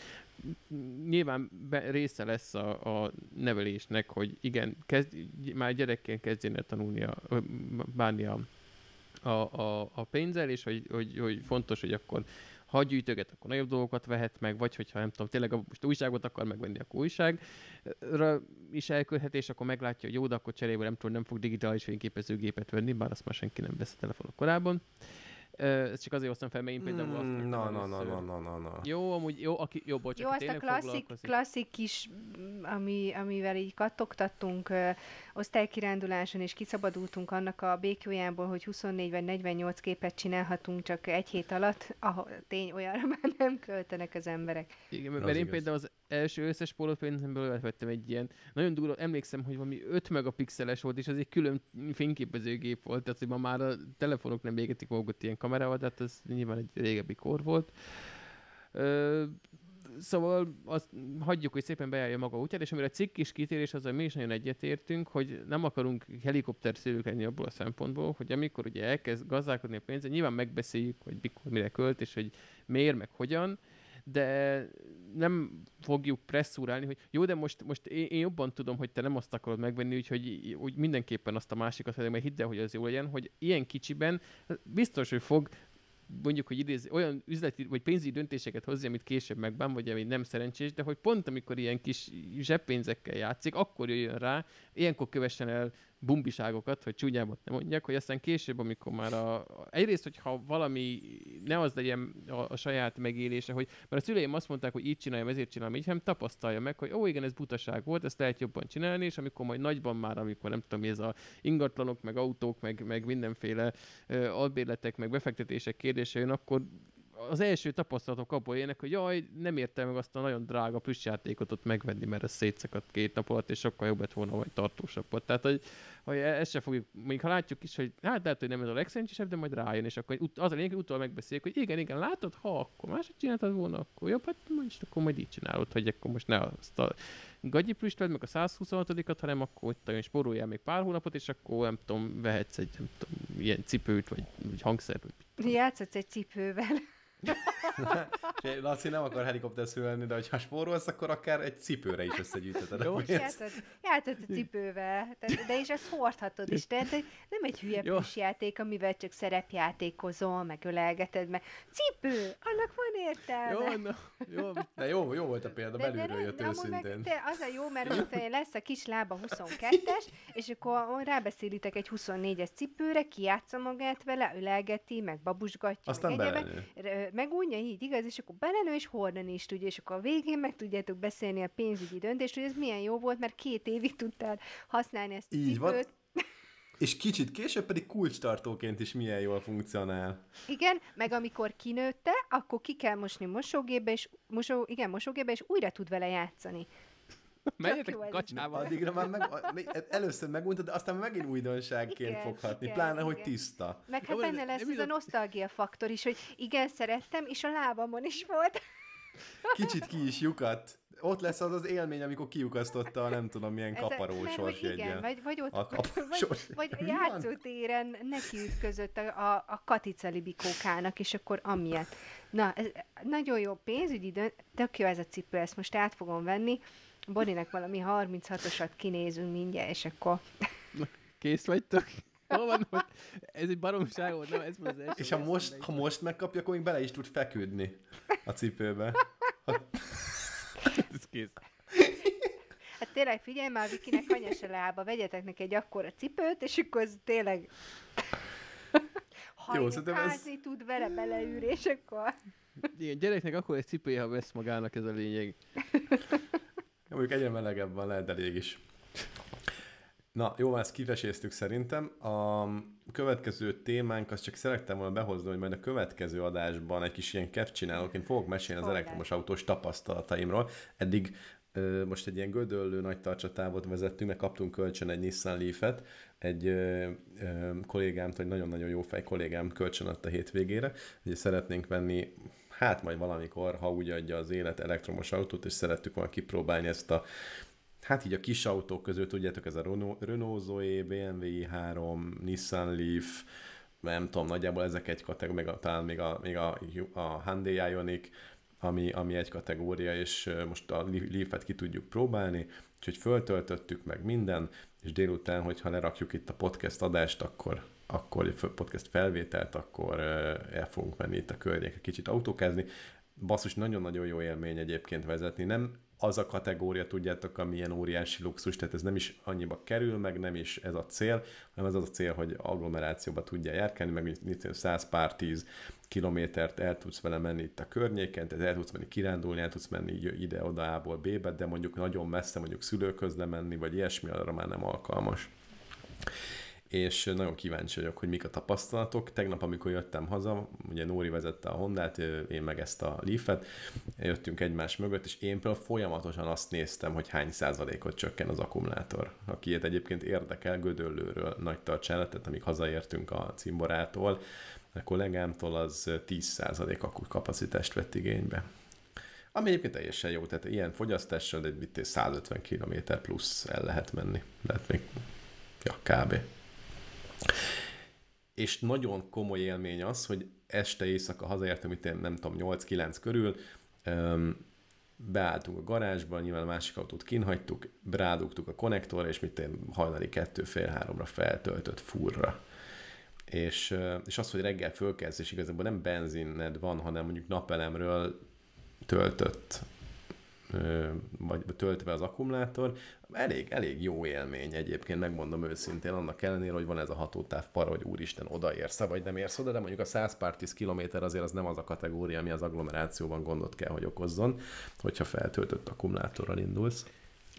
Nyilván be, része lesz a, a nevelésnek, hogy igen, kezd, már gyerekként kezdjen el tanulni a, bánni a, a, a, a pénzzel, és hogy, hogy, hogy fontos, hogy akkor ha gyűjtöget, akkor nagyobb dolgokat vehet meg, vagy hogyha nem tudom, tényleg most újságot akar megvenni, akkor újságra is elkölthet, és akkor meglátja, hogy jó, de akkor cserébe nem tudom, nem fog digitális fényképezőgépet venni, bár azt már senki nem vesz a telefonok korábban. Ö, Ezt csak azért hoztam fel, mert én például azt Mm, Na, na, na, na, na, na, na. Jó, amúgy jó, aki, jó, bocs, Jó, azt a klasszik, klasszik kis, mm, ami, amivel így kattogtattunk ö, osztálykiránduláson, és kiszabadultunk annak a békjójából, hogy 24 vagy 48 képet csinálhatunk csak egy hét alatt, ahol tény olyanra már nem költenek az emberek. Igen, mert Az én igaz. például az első összes pólópénzemből vettem egy ilyen, nagyon durva, emlékszem, hogy valami 5 megapixeles volt, és az egy külön fényképezőgép volt, tehát hogy ma már a telefonok nem égetik magukat ilyen kamerával, tehát ez nyilván egy régebbi kor volt. Szóval azt hagyjuk, hogy szépen bejárja maga útját, és amire a cikk is kitér, és azzal mi is nagyon egyetértünk, hogy nem akarunk helikopter szülők lenni abból a szempontból, hogy amikor ugye elkezd gazdálkodni a pénzzel, nyilván megbeszéljük, hogy mikor, mire költ, és hogy miért, meg hogyan, de nem fogjuk presszúrálni, hogy jó, de most, most én, én jobban tudom, hogy te nem azt akarod megvenni, úgyhogy úgy mindenképpen azt a másikat, mert hidd el, hogy az jó legyen, hogy ilyen kicsiben biztos, hogy fog mondjuk, hogy idéz, olyan üzleti vagy pénzügyi döntéseket hozni, amit később megbán, vagy ami nem szerencsés, de hogy pont amikor ilyen kis zseppénzekkel játszik, akkor jöjjön rá, ilyenkor kövessen el bumbiságokat, hogy csúnyábbat nem mondják, hogy aztán később, amikor már a, a egyrészt, hogyha valami ne az legyen a, a saját megélése, hogy mert a szüleim azt mondták, hogy így csináljam, ezért csinálom így, hanem tapasztalja meg, hogy ó, igen, ez butaság volt, ezt lehet jobban csinálni, és amikor majd nagyban már, amikor nem tudom, ez a ingatlanok, meg autók, meg, meg mindenféle ö, albérletek, meg befektetések kérdése jön, akkor az első tapasztalatok abból jönnek, hogy jaj, nem értem meg azt a nagyon drága plüssjátékot ott megvenni, mert ez szétszakadt két nap alatt, és sokkal jobb lett volna, vagy tartósabb volt. Tehát, hogy, hogy ezt se fogjuk, még ha látjuk is, hogy hát lehet, hogy nem ez a legszerencsésebb, de majd rájön, és akkor az a lényeg, hogy utólag megbeszéljük, hogy igen, igen, látod, ha akkor máshogy csináltad volna, akkor jobb, hát most akkor majd így csinálod, hogy akkor most ne azt a gagyi plüst vedd meg a 126-at, hanem akkor ott olyan spóroljál még pár hónapot, és akkor nem tudom, vehetsz egy nem tudom, ilyen cipőt, vagy, vagy hangszert, vagy Játszhatsz egy cipővel. És Laci nem akar helikopter szülni, de ha spórolsz, akkor akár egy cipőre is összegyűjteted a Jó. pénzt. Játszod, játszod a cipővel, de, de és ezt hordhatod is, tehát nem egy hülye játék, amivel csak szerepjátékozol, meg ölelgeted, meg cipő, annak van értelme. Jó, na, jó, De jó, jó volt a példa, belülről jött de amúgy meg őszintén. te, az a jó, mert hogy lesz a kis lába 22-es, és akkor rábeszélitek egy 24-es cipőre, kijátsza magát vele, ölelgeti, meg babusgatja, Aztán meg. Megunja így, igaz, és akkor belenő, és hordani is tudja, és akkor a végén meg tudjátok beszélni a pénzügyi döntést, hogy ez milyen jó volt, mert két évig tudtál használni ezt a Így cipőt. van. És kicsit később pedig kulcstartóként is milyen jól funkcionál. Igen, meg amikor kinőtte, akkor ki kell mosni mosógébe, és, mosó, igen, mosógébe, és újra tud vele játszani. Menjetek kacsával. Addigra már meg, először meguntad, de aztán megint újdonságként Igen, foghatni, igen, pláne, hogy igen. tiszta. Meg hát benne lesz ez a nosztalgia faktor is, hogy igen, szerettem, és a lábamon is volt. Kicsit ki is lyukat. Ott lesz az az élmény, amikor kiukasztotta a nem tudom milyen kaparó hogy sorsjegyen. vagy, vagy ott, A kaparó vagy, sorsjegyen. vagy játszótéren nekiütközött a, a, a katicalibikókának, és akkor amiatt. Na, ez nagyon jó pénzügyi dönt, tök jó ez a cipő, ezt most át fogom venni. Boninek valami 36-osat kinézünk mindjárt, és akkor Kész vagytok? Hol van ott? Ez egy baromság volt, nem? Ez volt az első. És ha most, ha most megkapja, akkor még bele is tud feküdni a cipőbe. Ez kész. Hát tényleg figyelj már, Vikinek anyas a lába, vegyetek neki egy akkora cipőt, és akkor az tényleg Jó, szerintem ez- tud vele beleűr, és akkor... Igen, gyereknek akkor egy cipője, ha vesz magának, ez a lényeg. Mondjuk egyre melegebb van, lehet elég is. Na, jó, ezt kiveséztük szerintem. A következő témánk, azt csak szerettem volna behozni, hogy majd a következő adásban egy kis ilyen kev csinálok. Én fogok mesélni az elektromos autós tapasztalataimról. Eddig most egy ilyen gödöllő nagy tartsatávot vezettünk, mert kaptunk kölcsön egy Nissan Leaf-et, egy ö, ö, kollégámtól, egy nagyon-nagyon jó fej kollégám kölcsön adta hétvégére, hogy szeretnénk venni hát majd valamikor, ha úgy adja az élet elektromos autót, és szerettük volna kipróbálni ezt a Hát így a kis autók közül, tudjátok, ez a Renault, Renault Zoe, BMW i3, Nissan Leaf, nem tudom, nagyjából ezek egy kategória, meg a, talán még a, még a, a Hyundai Ioniq, ami, ami egy kategória, és most a Leaf-et ki tudjuk próbálni, úgyhogy föltöltöttük meg minden, és délután, hogyha lerakjuk itt a podcast adást, akkor akkor podcast felvételt, akkor el fogunk menni itt a környékre kicsit autókázni. Basszus, nagyon-nagyon jó élmény egyébként vezetni. Nem az a kategória, tudjátok, ami ilyen óriási luxus, tehát ez nem is annyiba kerül, meg nem is ez a cél, hanem ez az a cél, hogy agglomerációba tudja járkálni, meg mit- mit 100 pár 10 kilométert el tudsz vele menni itt a környéken, tehát el tudsz menni kirándulni, el tudsz menni ide-oda A-ból B-be, de mondjuk nagyon messze mondjuk szülőköz menni, vagy ilyesmi, arra már nem alkalmas és nagyon kíváncsi vagyok, hogy mik a tapasztalatok. Tegnap, amikor jöttem haza, ugye Nóri vezette a Hondát, én meg ezt a Leaf-et, jöttünk egymás mögött, és én például folyamatosan azt néztem, hogy hány százalékot csökken az akkumulátor. Aki ilyet egyébként érdekel, Gödöllőről nagy tartsára, tehát amíg hazaértünk a cimborától, a kollégámtól az 10 százalék kapacitást vett igénybe. Ami egyébként teljesen jó, tehát ilyen fogyasztással mit 150 km plusz el lehet menni. Lehet még, ja, kb. És nagyon komoly élmény az, hogy este éjszaka hazaértem, itt én nem tudom, 8-9 körül, beálltunk a garázsba, nyilván a másik autót kinhagytuk, rádugtuk a konnektorra, és mit én hajnali kettő fél háromra feltöltött furra. És, és az, hogy reggel fölkelsz, és igazából nem benzinned van, hanem mondjuk napelemről töltött vagy töltve az akkumulátor, elég, elég jó élmény egyébként, megmondom őszintén, annak ellenére, hogy van ez a hatótáv para, hogy úristen, odaérsz vagy nem érsz oda, de mondjuk a 100 pár 10 kilométer azért az nem az a kategória, ami az agglomerációban gondot kell, hogy okozzon, hogyha feltöltött akkumulátorral indulsz.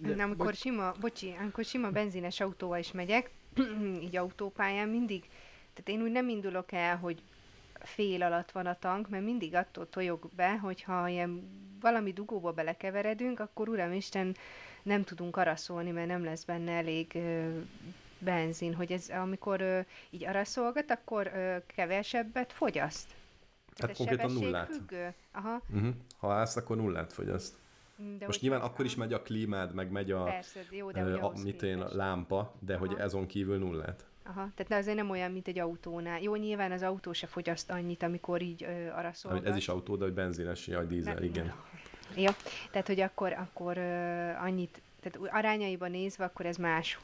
De- De, amikor sima, bocsi, amikor sima benzines autóval is megyek, így autópályán mindig, tehát én úgy nem indulok el, hogy fél alatt van a tank, mert mindig attól tojog be, hogyha ilyen valami dugóba belekeveredünk, akkor uramisten nem tudunk araszolni, mert nem lesz benne elég ö, benzin, hogy ez amikor ö, így araszolgat, akkor ö, kevesebbet fogyaszt. Hát Ez konkrétan nullát. Aha. Uh-huh. Ha állsz, akkor nullát fogyaszt. De Most hogy- nyilván akkor is megy a klímád, meg megy a, Persze, jó, de a mit én, a lámpa, de hogy Aha. ezon kívül nullát. Aha, tehát azért nem olyan, mint egy autónál. Jó, nyilván az autó se fogyaszt annyit, amikor így ö, araszolgat. Ez is autó, de hogy benzines, vagy dízel, Ne- igen. Jó, tehát hogy akkor, akkor ö, annyit, tehát arányaiban nézve, akkor ez más.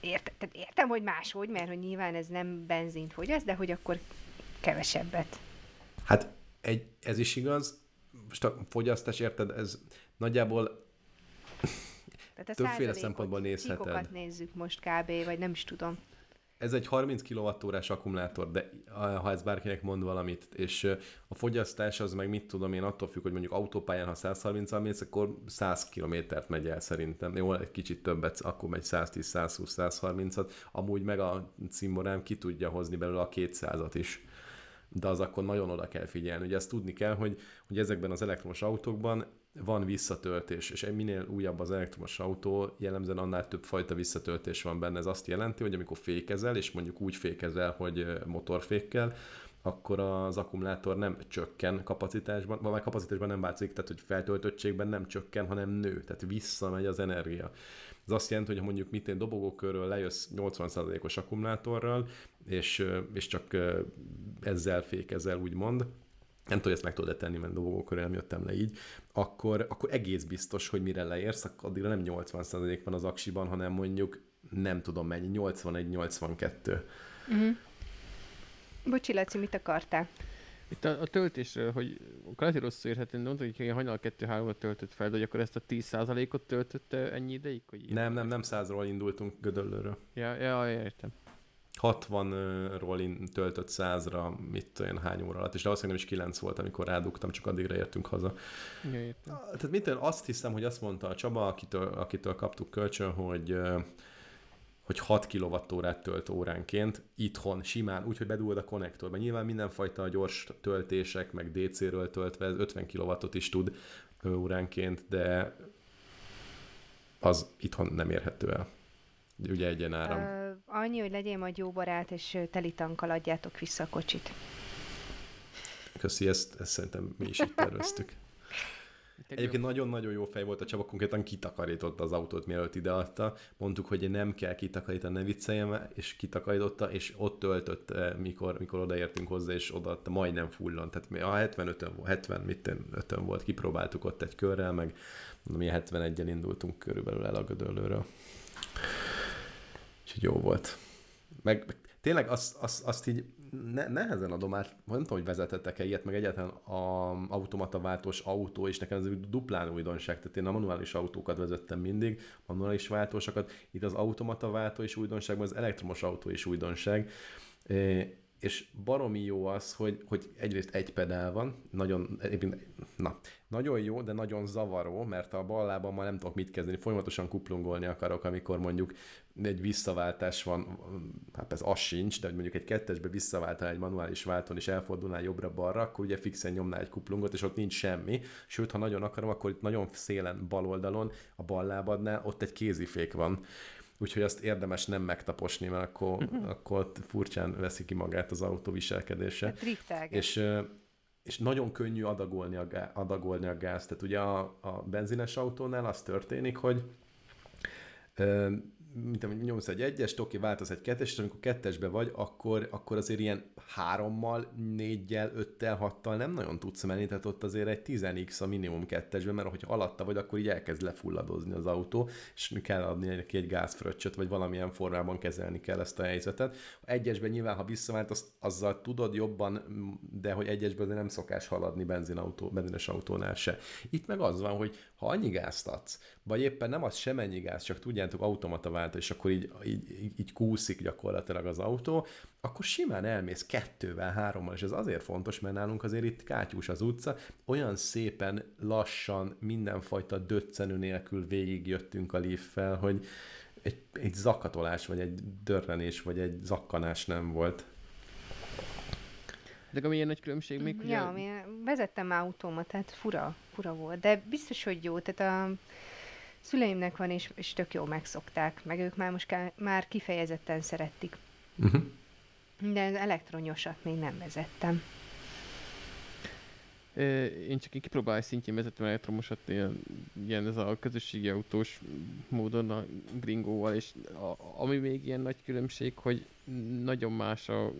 Érte, tehát értem, hogy máshogy, mert hogy nyilván ez nem benzint fogyaszt, de hogy akkor kevesebbet. Hát egy, ez is igaz. Most a fogyasztás, érted, ez nagyjából Tehát a Többféle szempontból nézheted. nézzük most kb. vagy nem is tudom. Ez egy 30 kWh akkumulátor, de ha ez bárkinek mond valamit, és a fogyasztás az meg mit tudom én, attól függ, hogy mondjuk autópályán, ha 130 mész, akkor 100 kilométert megy el szerintem. Jó, egy kicsit többet, akkor megy 110, 120, 130-at. Amúgy meg a cimborám ki tudja hozni belőle a 200-at is. De az akkor nagyon oda kell figyelni. Ugye ezt tudni kell, hogy, hogy ezekben az elektromos autókban van visszatöltés, és minél újabb az elektromos autó, jellemzően annál több fajta visszatöltés van benne. Ez azt jelenti, hogy amikor fékezel, és mondjuk úgy fékezel, hogy motorfékkel, akkor az akkumulátor nem csökken kapacitásban, vagy kapacitásban nem változik, tehát hogy feltöltöttségben nem csökken, hanem nő, tehát visszamegy az energia. Ez azt jelenti, hogy ha mondjuk mit én dobogókörről lejössz 80%-os akkumulátorral, és, és csak ezzel fékezel, úgymond, nem tudom, hogy ezt meg tudod tenni, mert dobogókörül nem jöttem le így, akkor, akkor egész biztos, hogy mire leérsz, akkor addigra nem 80% van az aksiban, hanem mondjuk nem tudom mennyi, 81-82. Bocsi, Laci, mit akartál? Itt a, a töltésről, hogy hogy rosszul érhető, de mondtad, hogy ilyen hajnal 2-3-at töltött fel, de hogy akkor ezt a 10%-ot töltötte ennyi ideig? Hogy Nem, nem, nem százról indultunk Gödöllőről. Ja, ja, értem. 60-ról in- töltött 100-ra, mit én, hány óra alatt, és valószínűleg nem is 9 volt, amikor rádugtam, csak addigra értünk haza. Ja, értem. Tehát mit azt hiszem, hogy azt mondta a Csaba, akitől, akitől kaptuk kölcsön, hogy hogy 6 kWh tölt óránként itthon, simán, úgyhogy bedugod a konnektorba. Nyilván mindenfajta gyors töltések, meg DC-ről töltve ez 50 kW-ot is tud óránként, de az itthon nem érhető el. Ugye egyenáram. Ö, annyi, hogy legyél majd jó barát, és teli tankkal adjátok vissza a kocsit. Köszi, ezt, ezt szerintem mi is így terveztük. Itt egy Egyébként nagyon-nagyon jó fej volt a Csaba, konkrétan kitakarította az autót, mielőtt ideadta. Mondtuk, hogy nem kell kitakarítani, ne vicceljem, és kitakarította, és ott töltött, eh, mikor, mikor odaértünk hozzá, és odaadta, majdnem fullon. Tehát mi- a 75-ön volt, 70, mit 5 volt, kipróbáltuk ott egy körrel, meg mi 71-en indultunk körülbelül el a Gödöllőről. Úgyhogy jó volt. Meg, meg tényleg azt, azt, azt így ne, nehezen adom át, nem tudom, hogy vezetettek-e ilyet, meg egyáltalán a automata váltós autó, és nekem ez duplán újdonság, tehát én a manuális autókat vezettem mindig, manuális váltósokat, itt az automata váltó is újdonság, az elektromos autó is újdonság, és baromi jó az, hogy, hogy egyrészt egy pedál van, nagyon, na, nagyon jó, de nagyon zavaró, mert a bal lábammal nem tudok mit kezdeni, folyamatosan kuplungolni akarok, amikor mondjuk egy visszaváltás van, hát ez az sincs, de hogy mondjuk egy kettesbe visszaváltál egy manuális váltón, és elfordulnál jobbra-balra, akkor ugye fixen nyomnál egy kuplungot, és ott nincs semmi. Sőt, ha nagyon akarom, akkor itt nagyon szélen bal oldalon, a bal lábadnál, ott egy kézifék van. Úgyhogy azt érdemes nem megtaposni, mert akkor, akkor ott furcsán veszi ki magát az autó viselkedése. Driftelget. És, és nagyon könnyű adagolni a, gá- adagolni a gáz. Tehát ugye a, a benzines autónál az történik, hogy mint amit nyomsz egy egyes, oké, változ egy kettes, és amikor kettesbe vagy, akkor, akkor azért ilyen hárommal, négyel, öttel, hattal nem nagyon tudsz menni, tehát ott azért egy 10x a minimum kettesbe, mert hogyha alatta vagy, akkor így elkezd lefulladozni az autó, és kell adni neki egy gázfröccsöt, vagy valamilyen formában kezelni kell ezt a helyzetet. Egyesben nyilván, ha visszavált, azt, azzal tudod jobban, de hogy egyesben nem szokás haladni benzinautó, benzines autónál se. Itt meg az van, hogy ha annyi gázt adsz, vagy éppen nem az sem ennyi gáz, csak tudjátok, automata vált, és akkor így, így, így, így kúszik gyakorlatilag az autó, akkor simán elmész kettővel, hárommal, és ez azért fontos, mert nálunk azért itt kátyús az utca, olyan szépen lassan, mindenfajta döccenő nélkül végigjöttünk a liffel, hogy egy, egy zakatolás, vagy egy dörrenés, vagy egy zakkanás nem volt. De ami ilyen nagy különbség még, hogy Ja, a- mi vezettem már automatát, fura, fura volt, de biztos, hogy jó, tehát a szüleimnek van, és, és tök jó megszokták, meg ők már most ká- már kifejezetten szeretik. Uh-huh. De az elektronyosat még nem vezettem. Én csak én kipróbálás szintjén vezettem elektromosat, ilyen, ilyen ez a közösségi autós módon a gringóval, és a, ami még ilyen nagy különbség, hogy nagyon más a,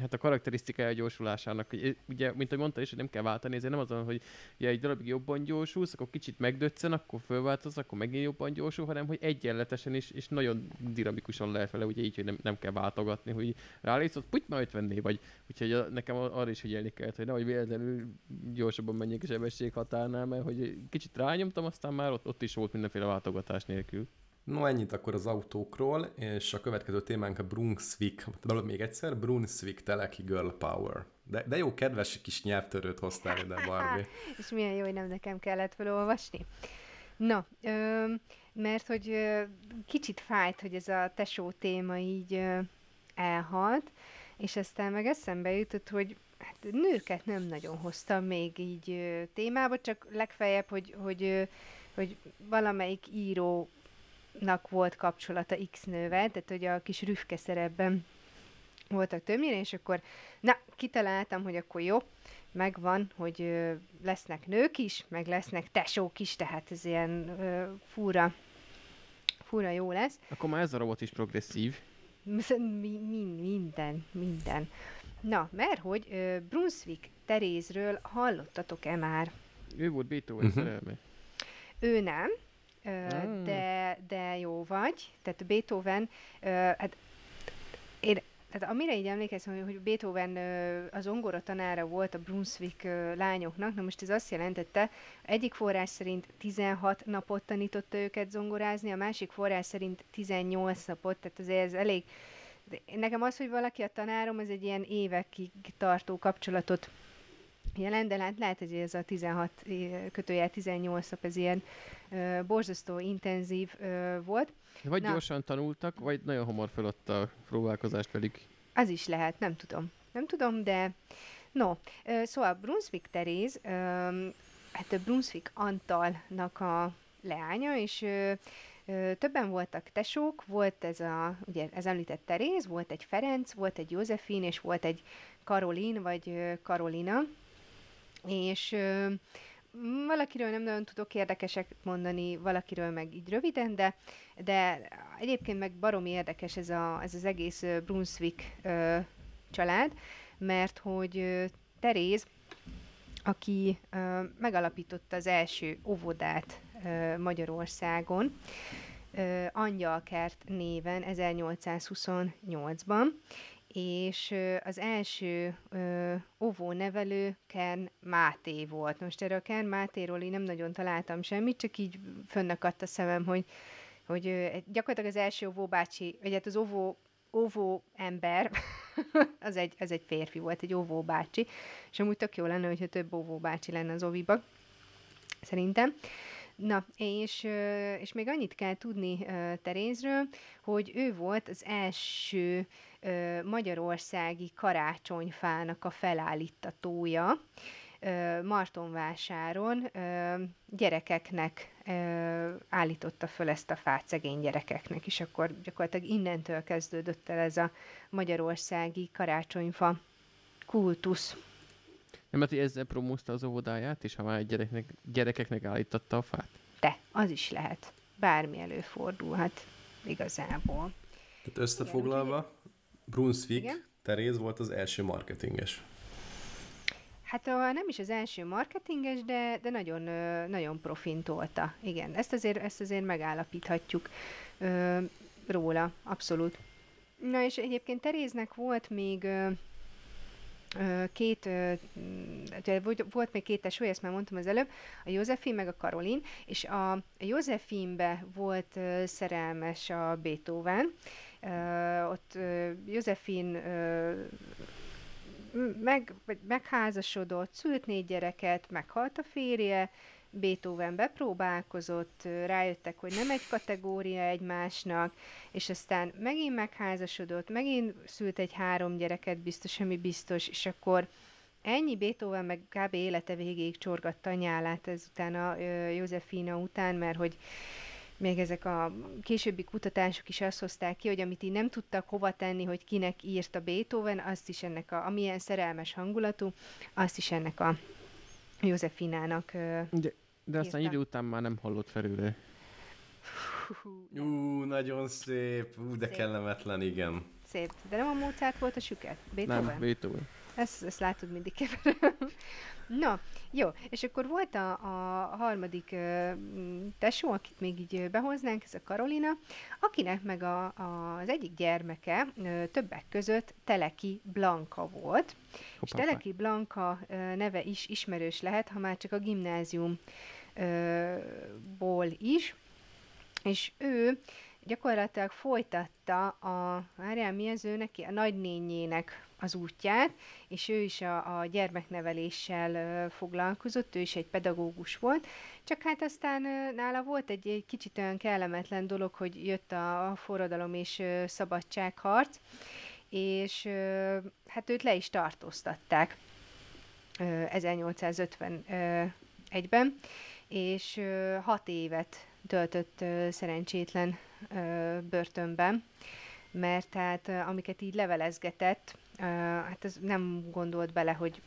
hát a karakterisztikája gyorsulásának. Ugye, mint ahogy mondta is, hogy nem kell váltani, ezért nem azon, hogy ugye, egy darabig jobban gyorsulsz, akkor kicsit megdöccen, akkor fölváltoz, akkor megint jobban gyorsul, hanem hogy egyenletesen is, és nagyon dinamikusan lehet vele, ugye így, hogy nem, nem kell váltogatni, hogy rálész, ott puty, már 50 vagy. Úgyhogy nekem arra is figyelni kellett, hogy nehogy véletlenül gyorsabban menjek a sebesség határnál, mert hogy kicsit rányomtam, aztán már ott, ott is volt mindenféle váltogatás nélkül. No, ennyit akkor az autókról, és a következő témánk a Brunswick, még egyszer, Brunswick Teleki Girl Power. De, de jó, kedves kis nyelvtörőt hoztál ide, Barbie. és milyen jó, hogy nem nekem kellett felolvasni. Na, ö, mert hogy ö, kicsit fájt, hogy ez a tesó téma így ö, elhalt, és aztán meg eszembe jutott, hogy hát nőket nem nagyon hoztam még így ö, témába, csak legfeljebb, hogy, hogy, ö, hogy valamelyik író nak volt kapcsolata X nővel, tehát hogy a kis rüfke szerepben voltak többnyire, és akkor na, kitaláltam, hogy akkor jó, megvan, hogy ö, lesznek nők is, meg lesznek tesók is, tehát ez ilyen ö, fura, fura jó lesz. Akkor már ez a robot is progresszív. Mi, mi, minden, minden. Na, mert hogy ö, Brunswick Terézről hallottatok-e már? Ő volt Beethoven uh-huh. szerelme. Ő nem, mm. de, de jó vagy. Tehát Beethoven, hát én tehát amire így emlékezem, hogy Beethoven az ongora tanára volt a Brunswick lányoknak, na most ez azt jelentette, egyik forrás szerint 16 napot tanította őket zongorázni, a másik forrás szerint 18 napot, tehát azért ez elég... Nekem az, hogy valaki a tanárom, ez egy ilyen évekig tartó kapcsolatot jelent, de hát lehet, hogy ez a 16 kötőjel 18 nap, ez ilyen ö, borzasztó intenzív ö, volt. Vagy Na, gyorsan tanultak, vagy nagyon hamar feladta a próbálkozást velük. Az is lehet, nem tudom. Nem tudom, de no. Ö, szóval Brunswick Teréz, ö, hát a Brunswick Antalnak a leánya, és ö, ö, többen voltak tesók, volt ez a, ugye ez említett Teréz, volt egy Ferenc, volt egy Józefin, és volt egy Karolin, vagy Karolina, és ö, valakiről nem nagyon tudok érdekesek mondani, valakiről meg így röviden, de, de egyébként meg baromi érdekes ez, a, ez az egész Brunswick ö, család, mert hogy ö, Teréz, aki ö, megalapította az első óvodát ö, Magyarországon, ö, Angyalkert néven 1828-ban, és az első óvónevelő Ken Máté volt. Most erről Ken Mátéról én nem nagyon találtam semmit, csak így fönnakadt a szemem, hogy, hogy gyakorlatilag az első óvóbácsi, vagy hát az óvó, óvó ember, az egy, az egy férfi volt, egy óvóbácsi, és amúgy tök jó lenne, hogyha több óvóbácsi lenne az óviba, szerintem. Na, és, és még annyit kell tudni Terézről, hogy ő volt az első magyarországi karácsonyfának a felállítatója. Martonvásáron gyerekeknek állította föl ezt a fát szegény gyerekeknek, és akkor gyakorlatilag innentől kezdődött el ez a magyarországi karácsonyfa kultusz. Nem, mert ezzel promózta az óvodáját, és ha már egy gyereknek, gyerekeknek állította a fát? De, az is lehet. Bármi előfordulhat igazából. Tehát összefoglalva, Brunswick Igen? Teréz volt az első marketinges. Hát a, nem is az első marketinges, de, de nagyon, nagyon profintolta. Igen, ezt azért, ezt azért megállapíthatjuk ö, róla, abszolút. Na és egyébként Teréznek volt még ö, két, volt még két tesó, ezt már mondtam az előbb, a Józefin meg a Karolin, és a, a Józefinbe volt szerelmes a Beethoven, ott Józefin meg, megházasodott, szült négy gyereket, meghalt a férje, Beethoven bepróbálkozott, rájöttek, hogy nem egy kategória egymásnak, és aztán megint megházasodott, megint szült egy három gyereket, biztos, ami biztos, és akkor ennyi Beethoven meg kb. élete végéig csorgatta a nyálát ezután a Józefina után, mert hogy még ezek a későbbi kutatások is azt hozták ki, hogy amit így nem tudtak hova tenni, hogy kinek írta Beethoven, azt is ennek a, amilyen szerelmes hangulatú, azt is ennek a Józefinának de, de aztán idő után már nem hallott felőle. Ú, nagyon szép, ú, de szép. kellemetlen, igen. szép. De nem a Mozart volt a süket? Beethoven? Nem, Beethoven. Ezt, ezt látod, mindig keverem. Na, jó, és akkor volt a, a harmadik uh, tesó, akit még így ö, behoznánk, ez a Karolina, akinek meg a, a, az egyik gyermeke uh, többek között Teleki Blanka volt, és Hoppá, Teleki Blanka uh, neve is ismerős lehet, ha már csak a gimnázium ö, ból is, és ő gyakorlatilag folytatta a, várjál, mi az ő neki? A nagynényének az útját, és ő is a, a gyermekneveléssel foglalkozott, ő is egy pedagógus volt, csak hát aztán nála volt egy, egy kicsit olyan kellemetlen dolog, hogy jött a, forradalom és szabadságharc, és hát őt le is tartóztatták ö, 1851-ben, és hat évet töltött szerencsétlen börtönben, mert tehát ö, amiket így levelezgetett, ö, hát ez nem gondolt bele, hogy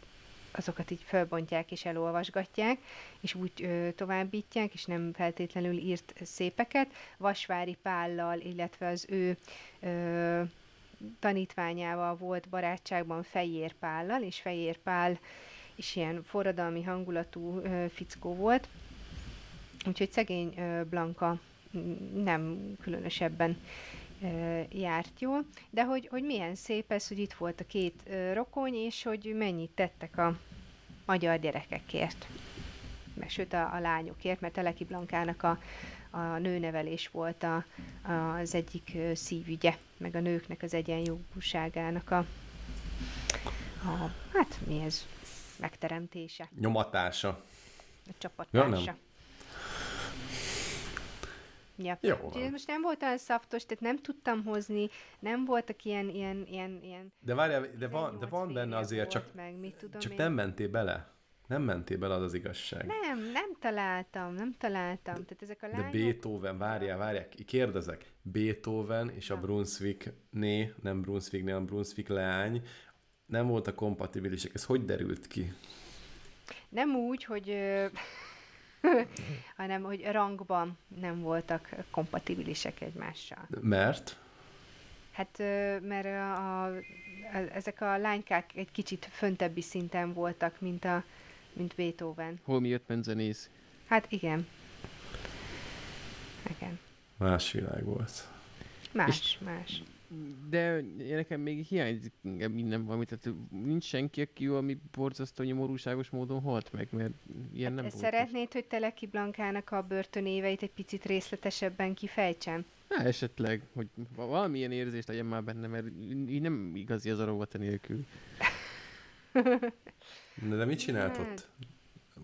azokat így felbontják és elolvasgatják, és úgy ö, továbbítják, és nem feltétlenül írt szépeket. Vasvári Pállal, illetve az ő ö, tanítványával volt barátságban Fejér Pállal, és Fejér Pál is ilyen forradalmi hangulatú ö, fickó volt. Úgyhogy szegény ö, Blanka mm, nem különösebben járt jól, de hogy, hogy milyen szép ez, hogy itt volt a két rokony, és hogy mennyit tettek a magyar gyerekekért. Meg sőt a, a lányokért, mert Teleki Blankának a, a nőnevelés volt a, a, az egyik szívügye, meg a nőknek az egyenjogúságának a, a hát mi ez, megteremtése, Nyomatása. a csapattársa. Ja, nem. Ja. Jó Úgyhogy ez most nem volt olyan szaftos, tehát nem tudtam hozni, nem voltak ilyen, ilyen, ilyen, ilyen De várjál, de van, de 18 van benne azért, csak, meg, mit tudom csak én. nem mentél bele. Nem mentél bele, az az igazság. Nem, nem találtam, nem találtam. Tehát ezek a De lányok... Beethoven, várjál, várjál, kérdezek. Beethoven és a. Brunswick né, nem Brunswick né, hanem Brunswick leány, nem voltak kompatibilisek. Ez hogy derült ki? Nem úgy, hogy... hanem, hogy rangban nem voltak kompatibilisek egymással. Mert? Hát, mert a, a, a, ezek a lánykák egy kicsit föntebbi szinten voltak, mint a mint Beethoven. Hol mi jött zenész? Hát igen. Igen. Más világ volt. Más, más. De nekem még hiányzik engem minden valami, tehát nincs senki, aki valami borzasztó nyomorúságos módon halt meg, mert ilyen nem Hát volt. Szeretnéd, hogy Teleki Blankának a börtönéveit egy picit részletesebben kifejtsem? Há, esetleg, hogy va- valamilyen érzés legyen már benne, mert így nem igazi az a rovata nélkül. De, de mit csinált Hát. ott?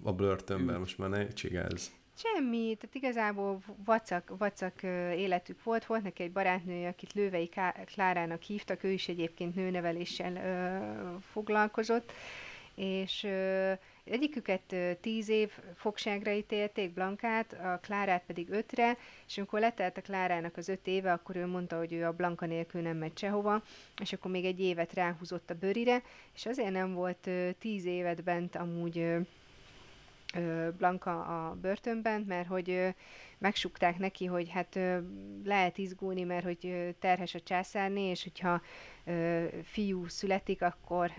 A börtönben, most már ne csigázz. Semmi, tehát igazából vacak, vacak életük volt. Volt neki egy barátnője, akit Lővei Klárának hívtak, ő is egyébként nőneveléssel ö, foglalkozott, és ö, egyiküket tíz év fogságra ítélték, Blankát, a Klárát pedig ötre, és amikor letelt a Klárának az öt éve, akkor ő mondta, hogy ő a Blanka nélkül nem megy sehova, és akkor még egy évet ráhúzott a bőrire, és azért nem volt tíz évet bent amúgy Blanka a börtönben, mert hogy megsukták neki, hogy hát lehet izgulni, mert hogy terhes a császárné, és hogyha fiú születik, akkor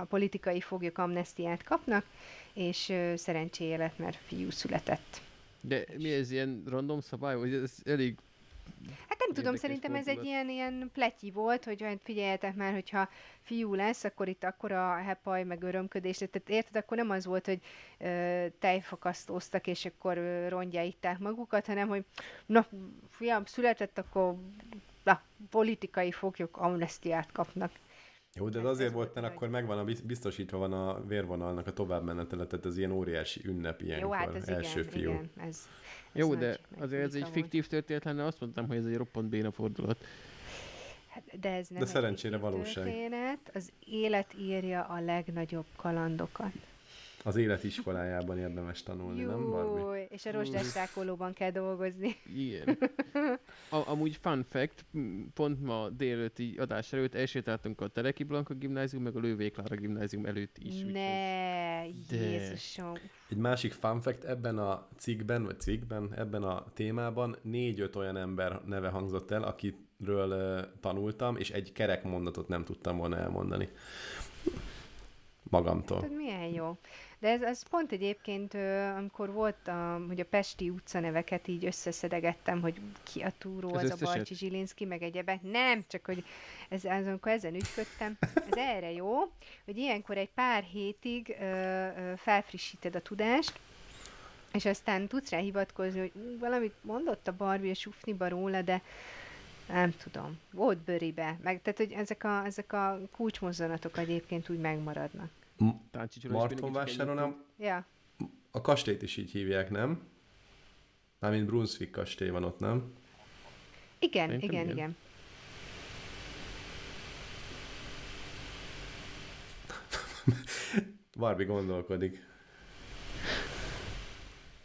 a politikai foglyok amnestiát kapnak, és szerencséje lett, mert fiú született. De mi ez ilyen random szabály, vagy ez elég... Hát nem tudom, szerintem ez egy ilyen, ilyen pletyi volt, hogy hát figyeljetek már, hogyha fiú lesz, akkor itt akkora hepaj, meg örömködés, tehát érted, akkor nem az volt, hogy ö, tejfakasztóztak, és akkor ö, rongyá itták magukat, hanem, hogy na, fiam, született, akkor na, politikai foglyok amnestiát kapnak. Jó, de Ez- azért volt, mert akkor megvan a biz- biztosítva van a vérvonalnak a továbbmenetele, tehát ez ilyen óriási ünnep ilyenkor, Jó, hát ez első igen, fiú. igen, ez, ez Jó, nagy- de azért ez egy fiktív történet lenne, azt mondtam, hogy ez egy roppant béna fordulat. Hát, de ez nem De egy szerencsére fiktív valóság. Történet, az élet írja a legnagyobb kalandokat. Az élet iskolájában érdemes tanulni, nem Barbie? Jó, és a rozsdás rákolóban kell dolgozni. Igen. A, amúgy fun fact, pont ma délőtti adás előtt elsétáltunk a Teleki Blanka gimnázium, meg a Lővé Klára gimnázium előtt is. Ne, De. Jézusom. Egy másik fun fact, ebben a cikkben, vagy cikkben, ebben a témában négy-öt olyan ember neve hangzott el, akit ről tanultam, és egy kerek mondatot nem tudtam volna elmondani. Magamtól. Tudod, milyen jó. De ez, ez pont egyébként, amikor volt, a, hogy a Pesti utcaneveket így összeszedegettem, hogy ki a túró, Az az, a összeset? Barcsi Zsilinszki, meg egyebek. Nem, csak hogy ez, ez, amikor ezen ügyködtem, ez erre jó, hogy ilyenkor egy pár hétig ö, ö, felfrissíted a tudást, és aztán tudsz rá hivatkozni, hogy ú, valamit mondott a Barbie a sufniba róla, de nem tudom, volt bőribe. Meg, tehát, hogy ezek a, ezek a kulcsmozzanatok egyébként úgy megmaradnak. Martonvásáron ennyit a, Ja, a kastélyt is így hívják, nem? Mármint Brunswick kastély van ott, nem? igen, Szerintem igen, igen. igen. Barbie gondolkodik.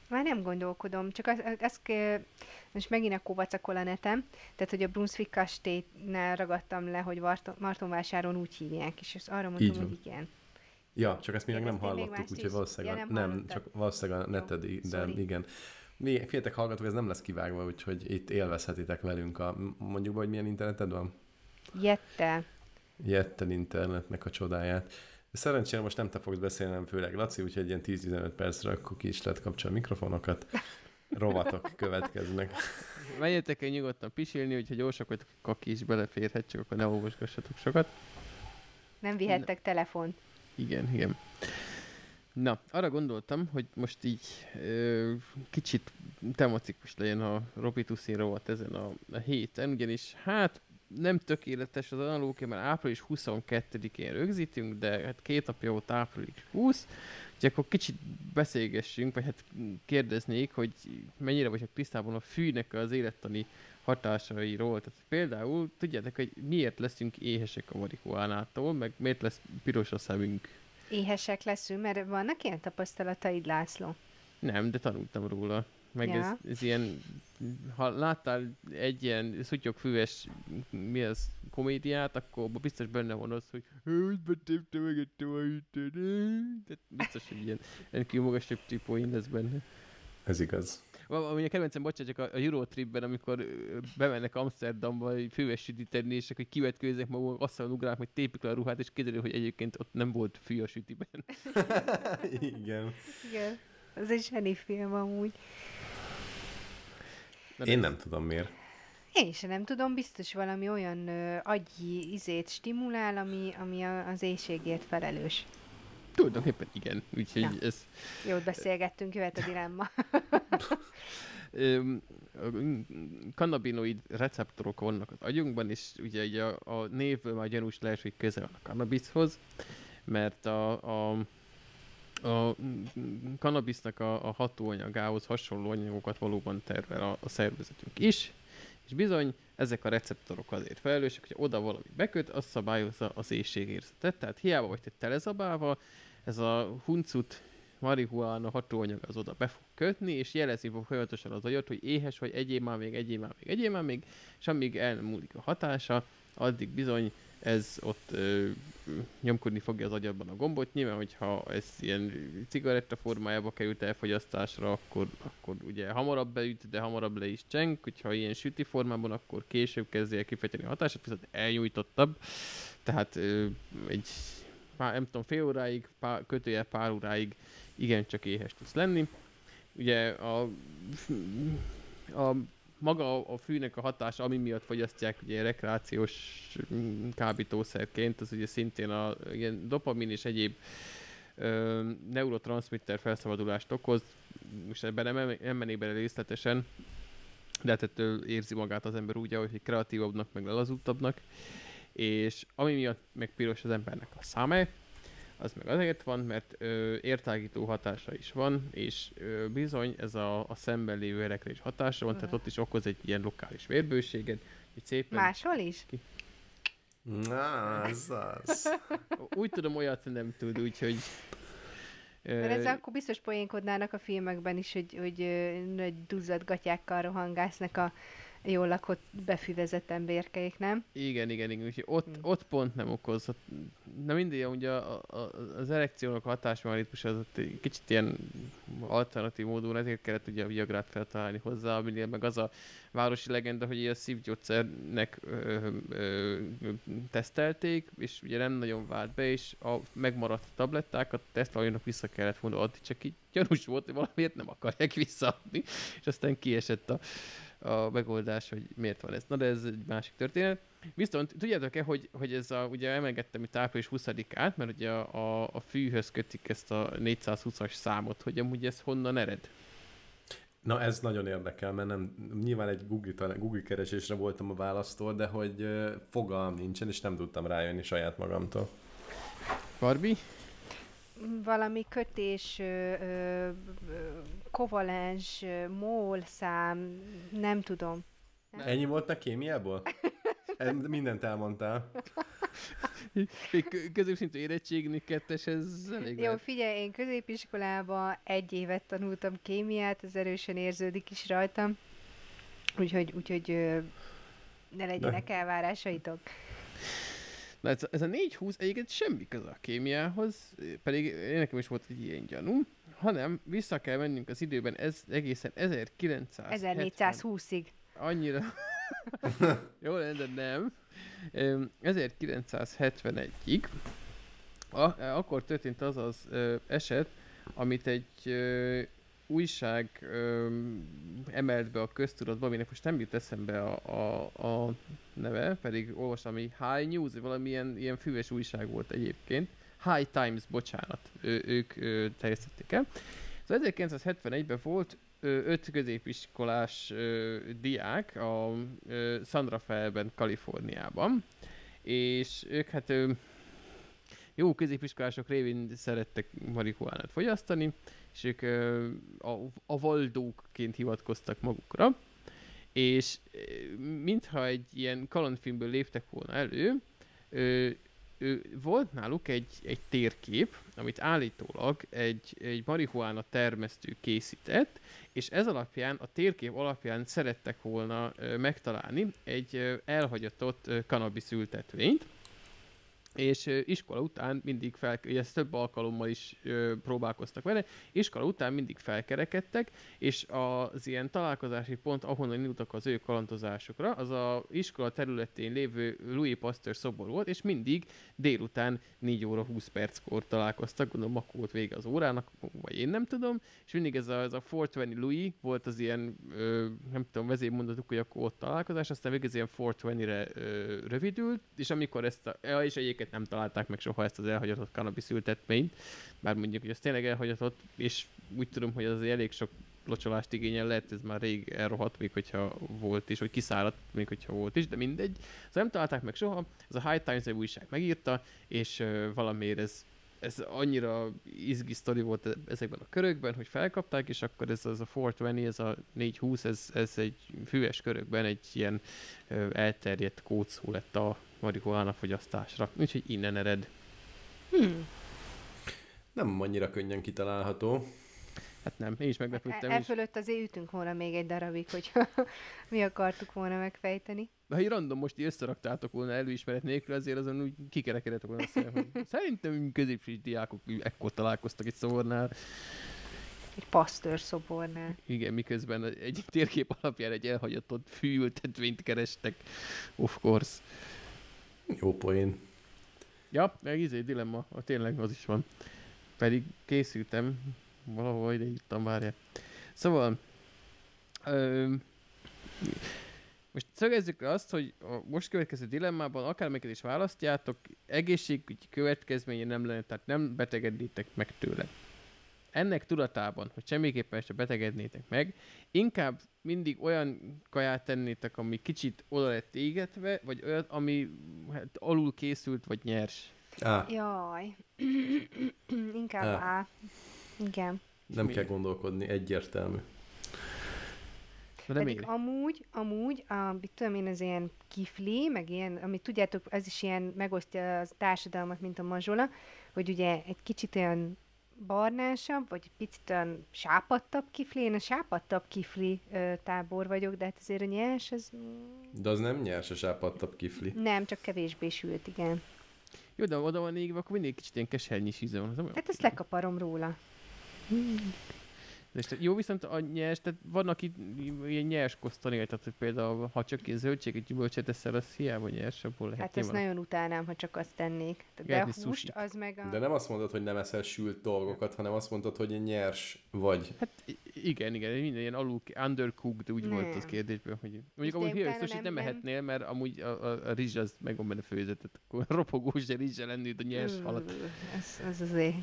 Már nem gondolkodom, csak az, az, az most megint a kovacakol a netem, tehát, hogy a Brunswick kastélynál ragadtam le, hogy Marton, Martonvásáron úgy hívják, és azt arra mondtam, hogy igen. Ja, csak ezt mi meg nem még hallottuk, úgyhogy valószínűleg Ja, a, nem nem, csak valószínűleg a Jó, neted, de sorry. igen. Mi, féltek hallgatók, ez nem lesz kivágva, úgyhogy itt élvezhetitek velünk a, mondjuk, be, hogy milyen interneted van? Jette. Jetten internetnek a csodáját. Szerencsére most nem te fogsz beszélni, hanem főleg Laci, úgyhogy ilyen 10-15 percre akkor ki is lehet kapcsolni a mikrofonokat. Rovatok következnek. Menjetek el nyugodtan pisilni, hogyha gyorsak a kaki is beleférhet, csak akkor ne olvasgassatok sokat. Nem vihettek telefont. Igen, igen. Na, arra gondoltam, hogy most így ö, kicsit tematikus legyen a Robituszi rovat ezen a, a héten, ugyanis hát nem tökéletes az analógia, mert április 22-én rögzítünk, de hát két napja volt április 20, úgyhogy akkor kicsit beszélgessünk, vagy hát kérdeznék, hogy mennyire vagyok tisztában a fűnek az élettani hatásairól. Tehát például tudjátok, hogy miért leszünk éhesek a marihuánától, meg miért lesz piros a szemünk Éhesek leszünk, mert vannak ilyen tapasztalataid, László? Nem, de tanultam róla. Meg Ja. ez, ez ilyen, ha láttál egy ilyen szutyogfüves, mi az, komédiát, akkor biztos benne van az, hogy hogy betépte meg. Tehát biztos, hogy ilyen rendkívül magasabb típóin lesz benne. Ez igaz. Ami a kedvencem, bocsánat, csak a, a Eurotripben, amikor bemennek Amsterdamba hogy fűves sütit tenni, és akkor kivetkőznek maguk, asztalon ugrálnak, hogy tépik le a ruhát, és kiderül, hogy egyébként ott nem volt fű a sütiben. Igen. Igen. Ez egy zseni film amúgy. Na, Én nem tudom miért. Én sem nem tudom, biztos valami olyan ö, agyi izét stimulál, ami, ami a, az éjségért felelős. Tulajdonképpen igen, úgyhogy Ja. ez Jót beszélgettünk, jöhet a dilemma. Kannabinoid receptorok vannak az agyunkban, és ugye, ugye a, a névből már gyanús lehet, hogy köze van a kannabiszhoz, mert a, a, a kannabisznak a, a hatóanyagához hasonló anyagokat valóban tervel a, a szervezetünk is, és bizony ezek a receptorok azért felelősek, hogy oda valami beköt, az szabályozza az éjségérzetet. Tehát hiába vagy te telezabálva, ez a huncut marihuána hatóanyag az oda be fog kötni, és jelezni fog folyamatosan az agyat, hogy éhes vagy, egyél már még, egyél már még, egyél már még, és amíg el múlik a hatása, addig bizony ez ott ö, nyomkodni fogja az agyadban a gombot. Nyilván, hogyha ez ilyen cigaretta formájába került elfogyasztásra, akkor, akkor ugye hamarabb beüt, de hamarabb le is cseng, hogyha ilyen süti formában, akkor később kezdje el kifejteni a hatását, viszont elnyújtottabb. Tehát ö, egy pár, nem tudom, fél óráig, pár, kötője pár óráig igencsak éhes tudsz lenni. Ugye a, a maga a fűnek a hatása, ami miatt fogyasztják ugye rekreációs kábítószerként, az ugye szintén a ilyen dopamin és egyéb ö, neurotranszmitter felszabadulást okoz. Most ebben nem, nem mennék bele részletesen, de hát ettől érzi magát az ember úgy, hogy kreatívabbnak, meg lelazultabbnak. És ami miatt meg piros az embernek a száme, az meg azért van, mert ö, értágító hatása is van, és ö, bizony ez a, a szemben lévő erekre is hatása van, tehát ott is okoz egy ilyen lokális vérbőséget, hogy szépen... Máshol is? Na, az az. Úgy tudom, olyat nem tud, úgyhogy... Mert ezzel akkor biztos poénkodnának a filmekben is, hogy, hogy nagy duzzadt gatyákkal rohangásznak a jól lakott, befüvezett emberkeik, nem? Igen, igen, igen. Úgyhogy ott, Hmm. ott pont nem okoz. Na mindig, ugye a, a, az erekciónak a hatásmechanizmus az ott egy kicsit ilyen alternatív módon, ezért kellett ugye a Viagrát feltalálni hozzá, aminél meg az a városi legenda, hogy ilyen szívgyógyszernek ö, ö, ö, tesztelték, és ugye nem nagyon vált be, és a megmaradt tablettákat tesztelőnek vissza kellett volna adni, csak így gyanús volt, hogy valamiért nem akarják visszaadni, és aztán kiesett a, a megoldás, hogy miért van ez. Na de ez egy másik történet. Viszont tudjátok-e, hogy, hogy ez a, ugye emlegettem itt április 20-át, mert ugye a, a, a fűhöz kötik ezt a 420-as számot, hogy amúgy ez honnan ered? Na ez nagyon érdekel, mert nem, nyilván egy Google, Google keresésre voltam a választól, de hogy fogalm nincsen, és nem tudtam rájönni saját magamtól. Barbie? Valami kötés, ö, ö, ö, kovalens, mól szám, nem tudom. Ennyi volt a kémiából? Mindent elmondtál. Középszintű érettségni kettes, ez elég Jó, lehet. figyelj, én középiskolában egy évet tanultam kémiát, ez erősen érződik is rajtam. Úgyhogy, úgyhogy ö, ne legyenek elvárásaitok. Na ez, ez a 420 egyébként semmi köze a kémiához, pedig én nekem is volt egy ilyen gyanú, hanem vissza kell mennünk az időben, ez egészen 1970 1420-ig. annyira... Jó lenne, de nem. Öm, 1971-ig a, akkor történt az az eset, amit egy újság ö, emelt be a köztudatba, aminek most nem jut eszembe a, a, a neve, pedig olvastam, hogy High News, valamilyen ilyen füves újság volt egyébként. High Times, bocsánat, ő, ők ö, terjesztették el. Szóval 1971-ben volt ö, öt középiskolás ö, diák a ö, San Rafaelben, Kaliforniában, és ők hát ö, jó középiskolások révén szerettek marihuánát fogyasztani, és ők a, a valdókként hivatkoztak magukra, és mintha egy ilyen kalandfilmből léptek volna elő, ö, ö, volt náluk egy, egy térkép, amit állítólag egy, egy marihuána termesztő készített, és ez alapján, a térkép alapján szerettek volna megtalálni egy elhagyatott ö, cannabis ültetvényt, és iskola után mindig fel, ezt több alkalommal is ö, próbálkoztak vele, iskola után mindig felkerekedtek, és az ilyen találkozási pont, ahonnan indultak az ő kalandozásokra, az a iskola területén lévő Louis Pasteur szobor volt, és mindig délután 4 óra 20 perckor találkoztak, gondolom akkor volt vége az órának, vagy én nem tudom, és mindig ez a, ez a 420 Louis volt az ilyen, ö, nem tudom, vezérmondatuk, hogy akkor ott találkozás, aztán végig ez ilyen 420-re ö, rövidült, és amikor ezt a, ja, és egyébként nem találták meg soha ezt az elhagyatott cannabis ültetményt, bár mondjuk, hogy ez tényleg elhagyatott, és úgy tudom, hogy az elég sok locsolást igényel, lehet ez már rég elrohadt, még hogyha volt is, vagy kiszáradt, még hogyha volt is, de mindegy. Szóval nem találták meg soha, ez a High Times nevű újság megírta, és ö, valamiért ez, ez annyira izgi sztori volt e- ezekben a körökben, hogy felkapták, és akkor ez az a 420, ez a 420, ez, ez egy füves körökben egy ilyen elterjedt kódszó lett a marihuána fogyasztásra. Úgyhogy innen ered. Hmm. Nem annyira könnyen kitalálható. Hát nem, én is meglepődtem. E fölött azért ütünk volna még egy darabig, hogy mi akartuk volna megfejteni. De ha így random most összeraktátok volna előismeret nélkül, azért azon úgy kikerekedett volna a szem, hogy Szerintem középső diákok ekkor találkoztak egy szobornál. Egy pasztőr szobornál. Igen, miközben egy térkép alapján egy elhagyatott fűültetvényt kerestek. Of course. Jó poén. Ja, meg izé dilemma, a tényleg az is van. Pedig készültem, valahol ide írtam, várjál. Szóval, ö, most szögezzük le azt, hogy a most következő dilemmában akármelyiket is választjátok, egészségügyi következménye nem lenne, tehát nem betegednétek meg tőle. Ennek tudatában, hogy semmiképpen se betegednétek meg, inkább mindig olyan kaját tennétek, ami kicsit oda lett égetve, vagy olyat, ami hát, alul készült, vagy nyers. Á, Jaj. Inkább Ah. A. Igen. nem kell gondolkodni, egyértelmű. De Pedig amúgy, amúgy, a, mit tudom én, az ilyen kifli, meg ilyen, amit tudjátok, ez is ilyen megosztja a társadalmat, mint a mazsola, hogy ugye egy kicsit olyan barnásabb, vagy picit olyan sápadtabb kifli. Én a sápadtabb kifli ö, tábor vagyok, de hát azért a nyers, az De az nem nyers a sápadtabb kifli. nem, csak kevésbé sült, igen. Jó, de oda van égve, akkor mindig kicsit ilyen kesernyis íze van. Az Hát ezt lekaparom róla. De és te- jó, viszont a nyers, tehát vannak itt ilyen nyers kosztanél, tehát hogy például ha csak ilyen zöldséget, gyümölcset eszel, az hiába nyers, abból lehet Hát ezt nyilván. nagyon utálnám, ha csak azt tennék. De a Enni húst, az meg a... De nem azt mondod, hogy nem eszel sült dolgokat, hanem azt mondod, hogy nyers vagy. Hát igen, igen, minden ilyen alul, undercooked úgy volt az Nem. kérdésben, hogy mondjuk de amúgy hülye utána sushit nem, nem- nem- mehetnél, mert amúgy a, a, a rizs az meg van benne főzött, tehát akkor ropogós rizssel lenni a nyers halat. Ez, ez azért...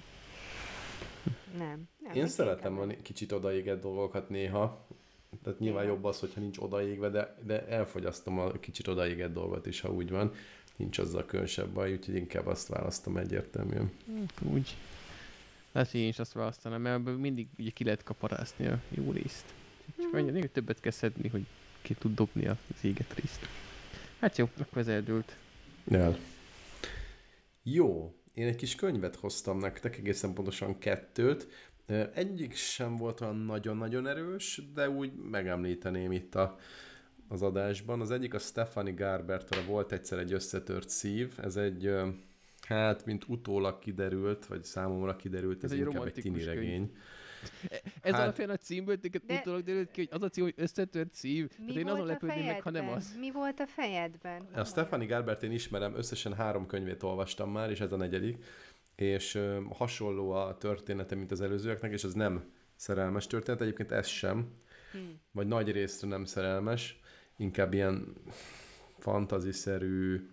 Nem. nem Én szeretem a kicsit odaégett dolgokat néha. Tehát nyilván jobb az, hogyha nincs odaégve, de, de elfogyasztom a kicsit odaégett dolgot is, ha úgy van. Nincs azzal különösebb baj, úgyhogy inkább azt választom egyértelműen. Hát Úgy. Lehet, hogy én is azt választanám, mert ebből mindig ugye ki lehet kaparászni a jó részt. Csak Mhm. annyi, még többet kell szedni, hogy ki tud dobni az éget részt. Hát jó, akkor ez eldőlt. El. Jó, én egy kis könyvet hoztam nektek, egészen pontosan kettőt. Egyik sem volt olyan nagyon-nagyon erős, de úgy megemlíteném itt a, az adásban. Az egyik a Stephanie Garbertől volt egyszer egy összetört szív. Ez egy, hát, mint utólag kiderült, vagy számomra kiderült, ez, Ez egy inkább egy romantikus tini könyv. Ez Hát- alapján a címből téged De- utólag derült ki, hogy az a cím, hogy összetört szív. Mi Tehát én volt azon a lepődném meg, ha nem fejedben? az. Mi volt a fejedben? A Stephanie Garbert én ismerem, összesen három könyvét olvastam már, és ez a negyedik, és ö, hasonló a története, mint az előzőeknek, és ez nem szerelmes történet, egyébként ez sem, Hm. vagy nagy részre nem szerelmes, inkább ilyen fantaziszerű,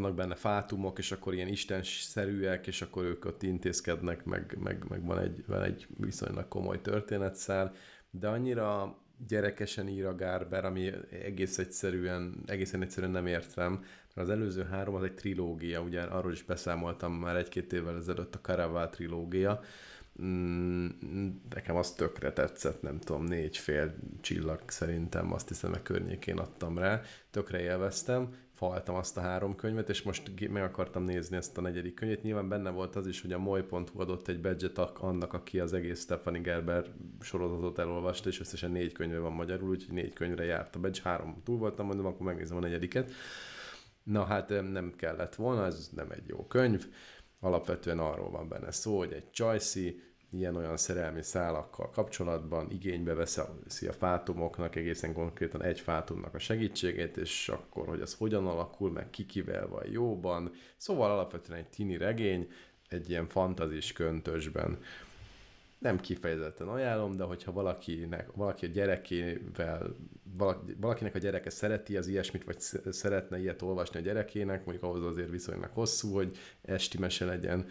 vannak benne fátumok, és akkor ilyen istenszerűek, és akkor ők ott intézkednek, meg, meg, meg van, egy, van egy viszonylag komoly történetszál, de annyira gyerekesen ír a Garber, ami egész egyszerűen, egészen egyszerűen nem értem, mert az előző három az egy trilógia, ugye arról is beszámoltam már egy-két évvel ezelőtt a Caraval trilógia, nekem az tökre tetszett, nem tudom, négy fél csillag szerintem, azt hiszem, a környékén adtam rá, tökre élveztem, faltam azt a három könyvet, és most meg akartam nézni ezt a negyedik könyvet. Nyilván benne volt az is, hogy a moly.hu adott egy badge annak, aki az egész Stephanie Gerber sorozatot elolvasta, és összesen négy könyve van magyarul, úgyhogy négy könyvre járt a badge, három túl voltam, mondom, akkor megnézem a negyediket. Na hát em, nem kellett volna, ez nem egy jó könyv. Alapvetően arról van benne szó, hogy egy Csajci ilyen-olyan szerelmi szálakkal kapcsolatban igénybe veszi a fátumoknak, egészen konkrétan egy fátumnak a segítségét, és akkor, hogy az hogyan alakul, meg kikivel van jóban. Szóval alapvetően egy tini regény, egy ilyen fantazis köntösben. Nem kifejezetten ajánlom, de hogyha valakinek, valaki a gyerekével, valaki, valakinek a gyereke szereti az ilyesmit, vagy sz- szeretne ilyet olvasni a gyerekének, mondjuk ahhoz azért viszonylag hosszú, hogy esti mese legyen,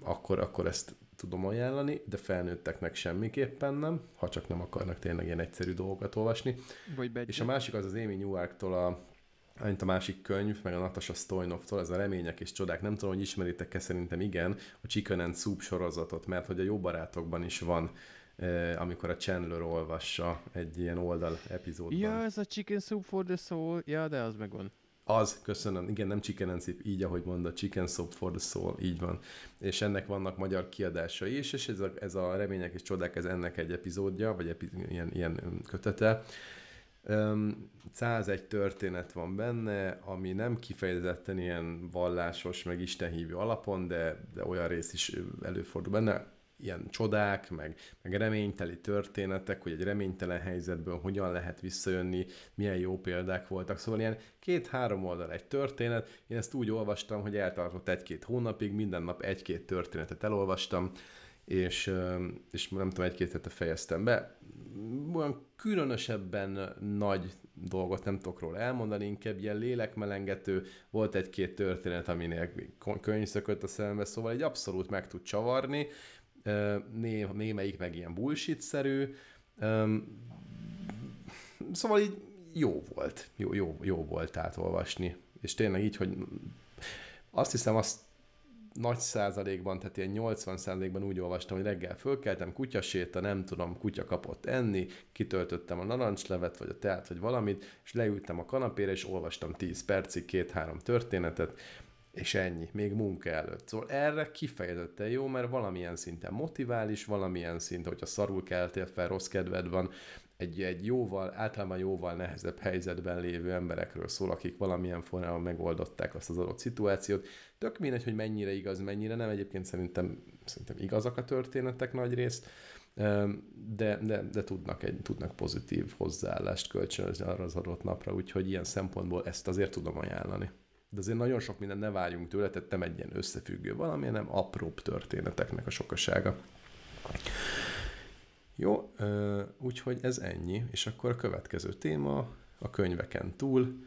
akkor, akkor ezt tudom ajánlani, de felnőtteknek semmiképpen nem, ha csak nem akarnak tényleg ilyen egyszerű dolgokat olvasni. Vagy. És a másik az az Amy Newarktól a mint a másik könyv, meg a Natasha Stoynovtól, ez a Remények és Csodák. Nem tudom, hogy ismeritek-e, szerintem igen, a Chicken and Soup sorozatot, mert hogy a Jó Barátokban is van, amikor a Chandler olvassa egy ilyen oldal epizódban. Ja, ez a Chicken Soup for the Soul. Ja, de az megvan. Az, köszönöm. Igen, nem Chicken and Soup, így ahogy mondod, Chicken Soup for the Soul, így van. És ennek vannak magyar kiadásai is, és ez a, ez a Remények és Csodák, ez ennek egy epizódja, vagy epi, ilyen, ilyen kötete. Öm, 101 történet van benne, ami nem kifejezetten ilyen vallásos, meg istenhívő alapon, de, de olyan rész is előfordul benne, ilyen csodák, meg, meg reményteli történetek, hogy egy reménytelen helyzetből hogyan lehet visszajönni, milyen jó példák voltak. Szóval ilyen két-három oldal egy történet. Én ezt úgy olvastam, hogy eltartott egy-két hónapig, minden nap egy-két történetet elolvastam, és, és nem tudom, egy-két hete fejeztem be. Olyan különösebben nagy dolgot nem tudok róla elmondani, inkább ilyen lélekmelengető, volt egy-két történet, aminél könyv szökött a szembe, szóval egy abszolút meg tud csavarni, né, némelyik meg ilyen bullshit-szerű, szóval így jó volt, jó, jó, jó volt átolvasni, és tényleg így, hogy azt hiszem, azt nagy százalékban, tehát ilyen 80 százalékban úgy olvastam, hogy reggel fölkeltem, kutyaséta, nem tudom, kutya kapott enni, kitöltöttem a narancslevet, vagy a teát, vagy valamit, és leültem a kanapére, és olvastam 10 percig, két-három történetet, És ennyi, még munka előtt. Szóval erre kifejezetten jó, mert valamilyen szinten motivális, valamilyen szinten, hogyha szarul keltél fel, rossz kedved van, egy, egy jóval, általában jóval nehezebb helyzetben lévő emberekről szól, akik valamilyen formában megoldották azt az adott szituációt. Tök mindegy, hogy mennyire igaz, mennyire nem. Egyébként szerintem, szerintem igazak a történetek nagy részt, de, de, de tudnak, egy, tudnak pozitív hozzáállást kölcsönözni arra az adott napra, úgyhogy ilyen szempontból ezt azért tudom ajánlani. De azért nagyon sok minden ne várjunk tőle, tehát nem egy ilyen összefüggő valami, hanem apróbb történeteknek a sokasága. Jó, úgyhogy ez ennyi, és akkor a következő téma a könyveken túl.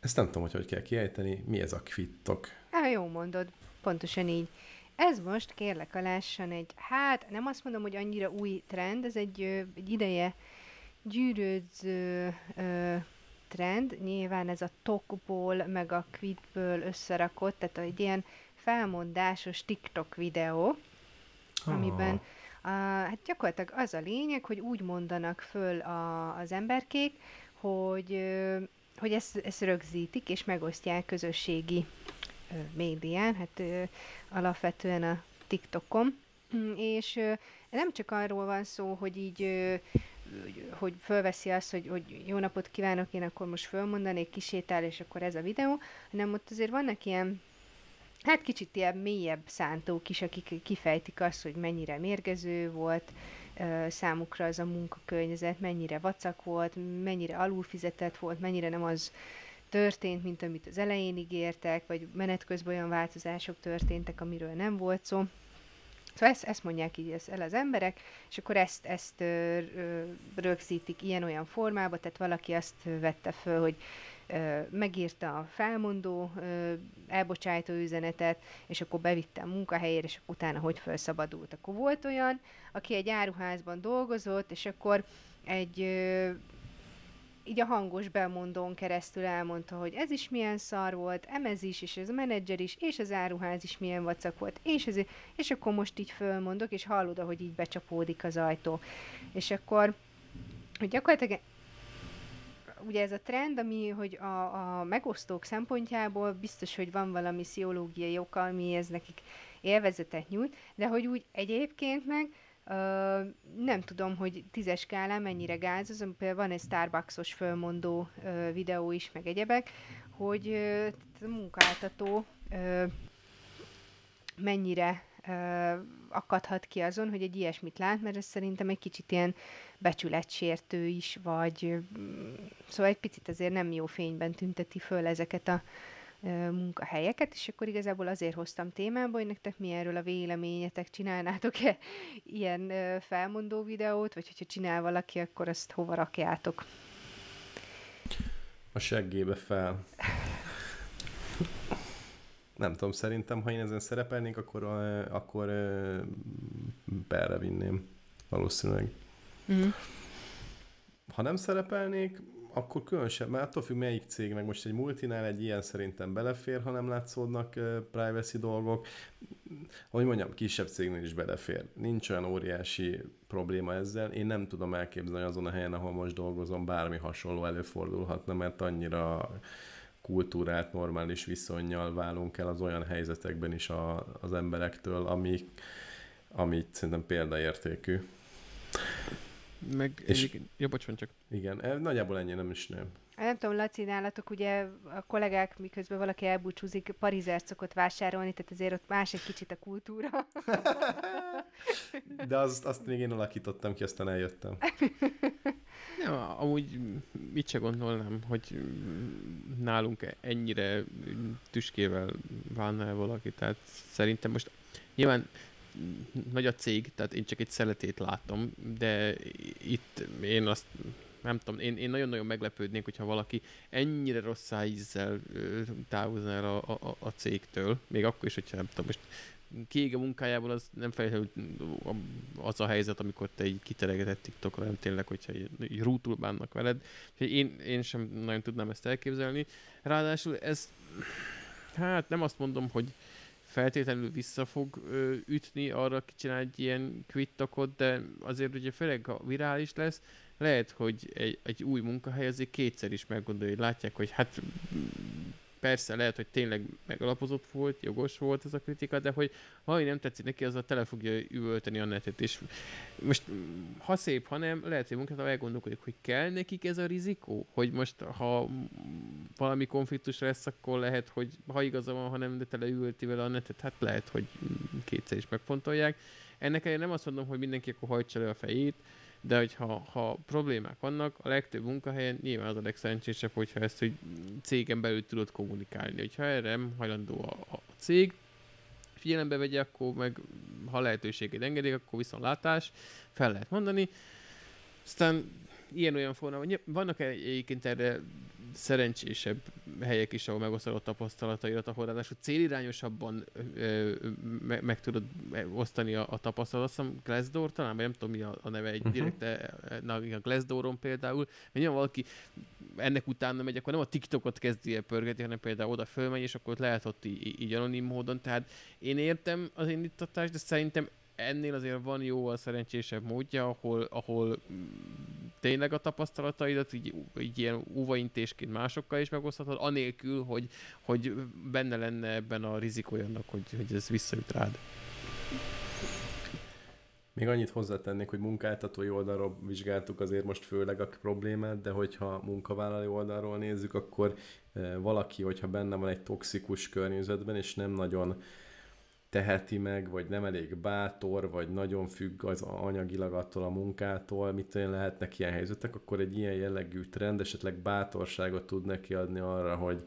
Ezt nem tudom, hogy hogy kell kiejteni. Mi ez a kvittok? Á, jó mondod, pontosan így. Ez most kérlek alássan egy, hát nem azt mondom, hogy annyira új trend, ez egy, egy ideje gyűrődző ö, trend, nyilván ez a tokból, meg a quitből összerakott, tehát egy ilyen felmondásos TikTok videó, ah. amiben hát gyakorlatilag az a lényeg, hogy úgy mondanak föl a, az emberkék, hogy, hogy ezt, ezt rögzítik és megosztják közösségi médián, hát alapvetően a TikTokon, mm, és nem csak arról van szó, hogy így hogy fölveszi azt, hogy, hogy jó napot kívánok, én akkor most fölmondanék, kisétál, és akkor ez a videó, hanem ott azért vannak ilyen hát kicsit ilyen mélyebb szántók is, akik kifejtik azt, hogy mennyire mérgező volt számukra az a munkakörnyezet, mennyire vacak volt, mennyire alulfizetett volt, mennyire nem az történt, mint amit az elején ígértek, vagy menet közben olyan változások történtek, amiről nem volt szó. Szóval ezt, ezt mondják így el az emberek, és akkor ezt, ezt rögzítik ilyen-olyan formába, tehát valaki azt vette föl, hogy megírta a felmondó, elbocsájtó üzenetet, és akkor bevitte a munkahelyére, és utána hogy felszabadult. Akkor volt olyan, aki egy áruházban dolgozott, és akkor egy így a hangos bemondón keresztül elmondta, hogy ez is milyen szar volt, emez is, és ez a menedzser is, és az áruház is milyen vacak volt, és, ez, és akkor most így fölmondok, és hallod, hogy így becsapódik az ajtó. És akkor hogy gyakorlatilag ugye ez a trend, ami, hogy a, a megosztók szempontjából biztos, hogy van valami pszichológiai oka, ami ez nekik élvezetet nyújt, de hogy úgy egyébként meg Uh, nem tudom, hogy tízes skálán mennyire gáz, az, például van egy Starbucksos fölmondó uh, videó is, meg egyebek, hogy uh, a munkáltató uh, mennyire uh, akadhat ki azon, hogy egy ilyesmit lát, mert ez szerintem egy kicsit ilyen becsületsértő is, vagy szóval egy picit azért nem jó fényben tünteti föl ezeket a munkahelyeket, és akkor igazából azért hoztam témába, hogy nektek mi erről a véleményetek, csinálnátok-e ilyen felmondó videót, vagy hogyha csinál valaki, akkor azt hova rakjátok? A seggébe fel. Nem tudom, szerintem, ha én ezen szerepelnék, akkor, akkor perre vinném valószínűleg. Mm. Ha nem szerepelnék, akkor különösebb, mert attól függ, melyik cég, meg most egy multinál egy ilyen szerintem belefér, ha nem látszódnak uh, privacy dolgok. Hogy mondjam, kisebb cégnél is belefér. Nincs olyan óriási probléma ezzel. Én nem tudom elképzelni azon a helyen, ahol most dolgozom, bármi hasonló előfordulhatna, mert annyira kultúrát, normális viszonyjal válunk el az olyan helyzetekben is a, az emberektől, ami, amit szerintem példaértékű. Meg, és, ja, bocs, csak. Igen, e, nagyjából ennyi, nem is nem. Nem tudom, Laci, nálatok ugye a kollégák, miközben valaki elbúcsúzik, parizert szokott vásárolni, tehát azért ott más egy kicsit a kultúra. De azt, azt még én alakítottam ki, aztán eljöttem. Nem, amúgy mit se gondolnám, hogy nálunk ennyire tüskével válna el valaki, tehát szerintem most nyilván nagy a cég, tehát én csak egy szeletét látom, de itt én azt nem tudom, én, én nagyon-nagyon meglepődnék, hogyha valaki ennyire rossz ízzel távozna a, a, a cégtől, még akkor is, hogyha nem tudom, most kiég a munkájából, az nem feltétlenül az a helyzet, amikor te egy kiteregetett TikTokra, nem tényleg, hogyha így, így rútul bánnak veled. Én, én sem nagyon tudnám ezt elképzelni. Ráadásul ez, hát nem azt mondom, hogy feltétlenül vissza fog ö, ütni arra, csinál egy ilyen quittokot, de azért ugye főleg ha virális lesz, lehet, hogy egy, egy új munkahely azért kétszer is meggondolja, hogy látják, hogy hát persze lehet, hogy tényleg megalapozott volt, jogos volt ez a kritika, de hogy ha nem tetszik neki, az a tele fogja üvölteni a netet, és most ha szép, ha nem, lehet, hogy munkát elgondolkodik, hogy kell nekik ez a rizikó, hogy most ha valami konfliktus lesz, akkor lehet, hogy ha igaza van, ha nem, de tele üvölti vele a netet, hát lehet, hogy kétszer is megfontolják. Ennek ellenére nem azt mondom, hogy mindenki akkor hajtsa le a fejét, de hogyha ha problémák vannak, a legtöbb munkahelyen nyilván az a legszerencsésebb, hogyha ezt hogy cégen belül tudod kommunikálni. Hogyha erre nem hajlandó a, a cég, figyelembe vegye, akkor meg ha lehetőségét engedik, akkor viszontlátás, fel lehet mondani. Aztán ilyen-olyan formában. Vannak egyébként erre szerencsésebb helyek is, ahol megosztod tapasztalataidat, ahol ráadásul célirányosabban ö, me, meg tudod osztani a, a tapasztalatot. Azt hiszem Glassdoor talán, vagy nem tudom mi a, a neve, egy uh-huh. direkt, e, na, Glassdooron például, mert nyilván valaki ennek utána megy, akkor nem a TikTokot kezdi el pörgetni, hanem például oda fölmegy, és akkor lehet ott így, így anonim módon. Tehát én értem az indítatást, de szerintem ennél azért van jóval szerencsésebb módja, ahol, ahol tényleg a tapasztalataidat így, így ilyen óvaintésként másokkal is megoszthatod, anélkül, hogy, hogy benne lenne ebben a rizikója annak, hogy, hogy ez visszajut rád. Még annyit hozzátennék, hogy munkáltatói oldalról vizsgáltuk azért most főleg a problémát, de hogyha munkavállalói oldalról nézzük, akkor eh, valaki, hogyha benne van egy toxikus környezetben, és nem nagyon teheti meg, vagy nem elég bátor, vagy nagyon függ az anyagilag attól a munkától, mit lehetnek ilyen helyzetek, akkor egy ilyen jellegű trend esetleg bátorságot tud neki adni arra, hogy,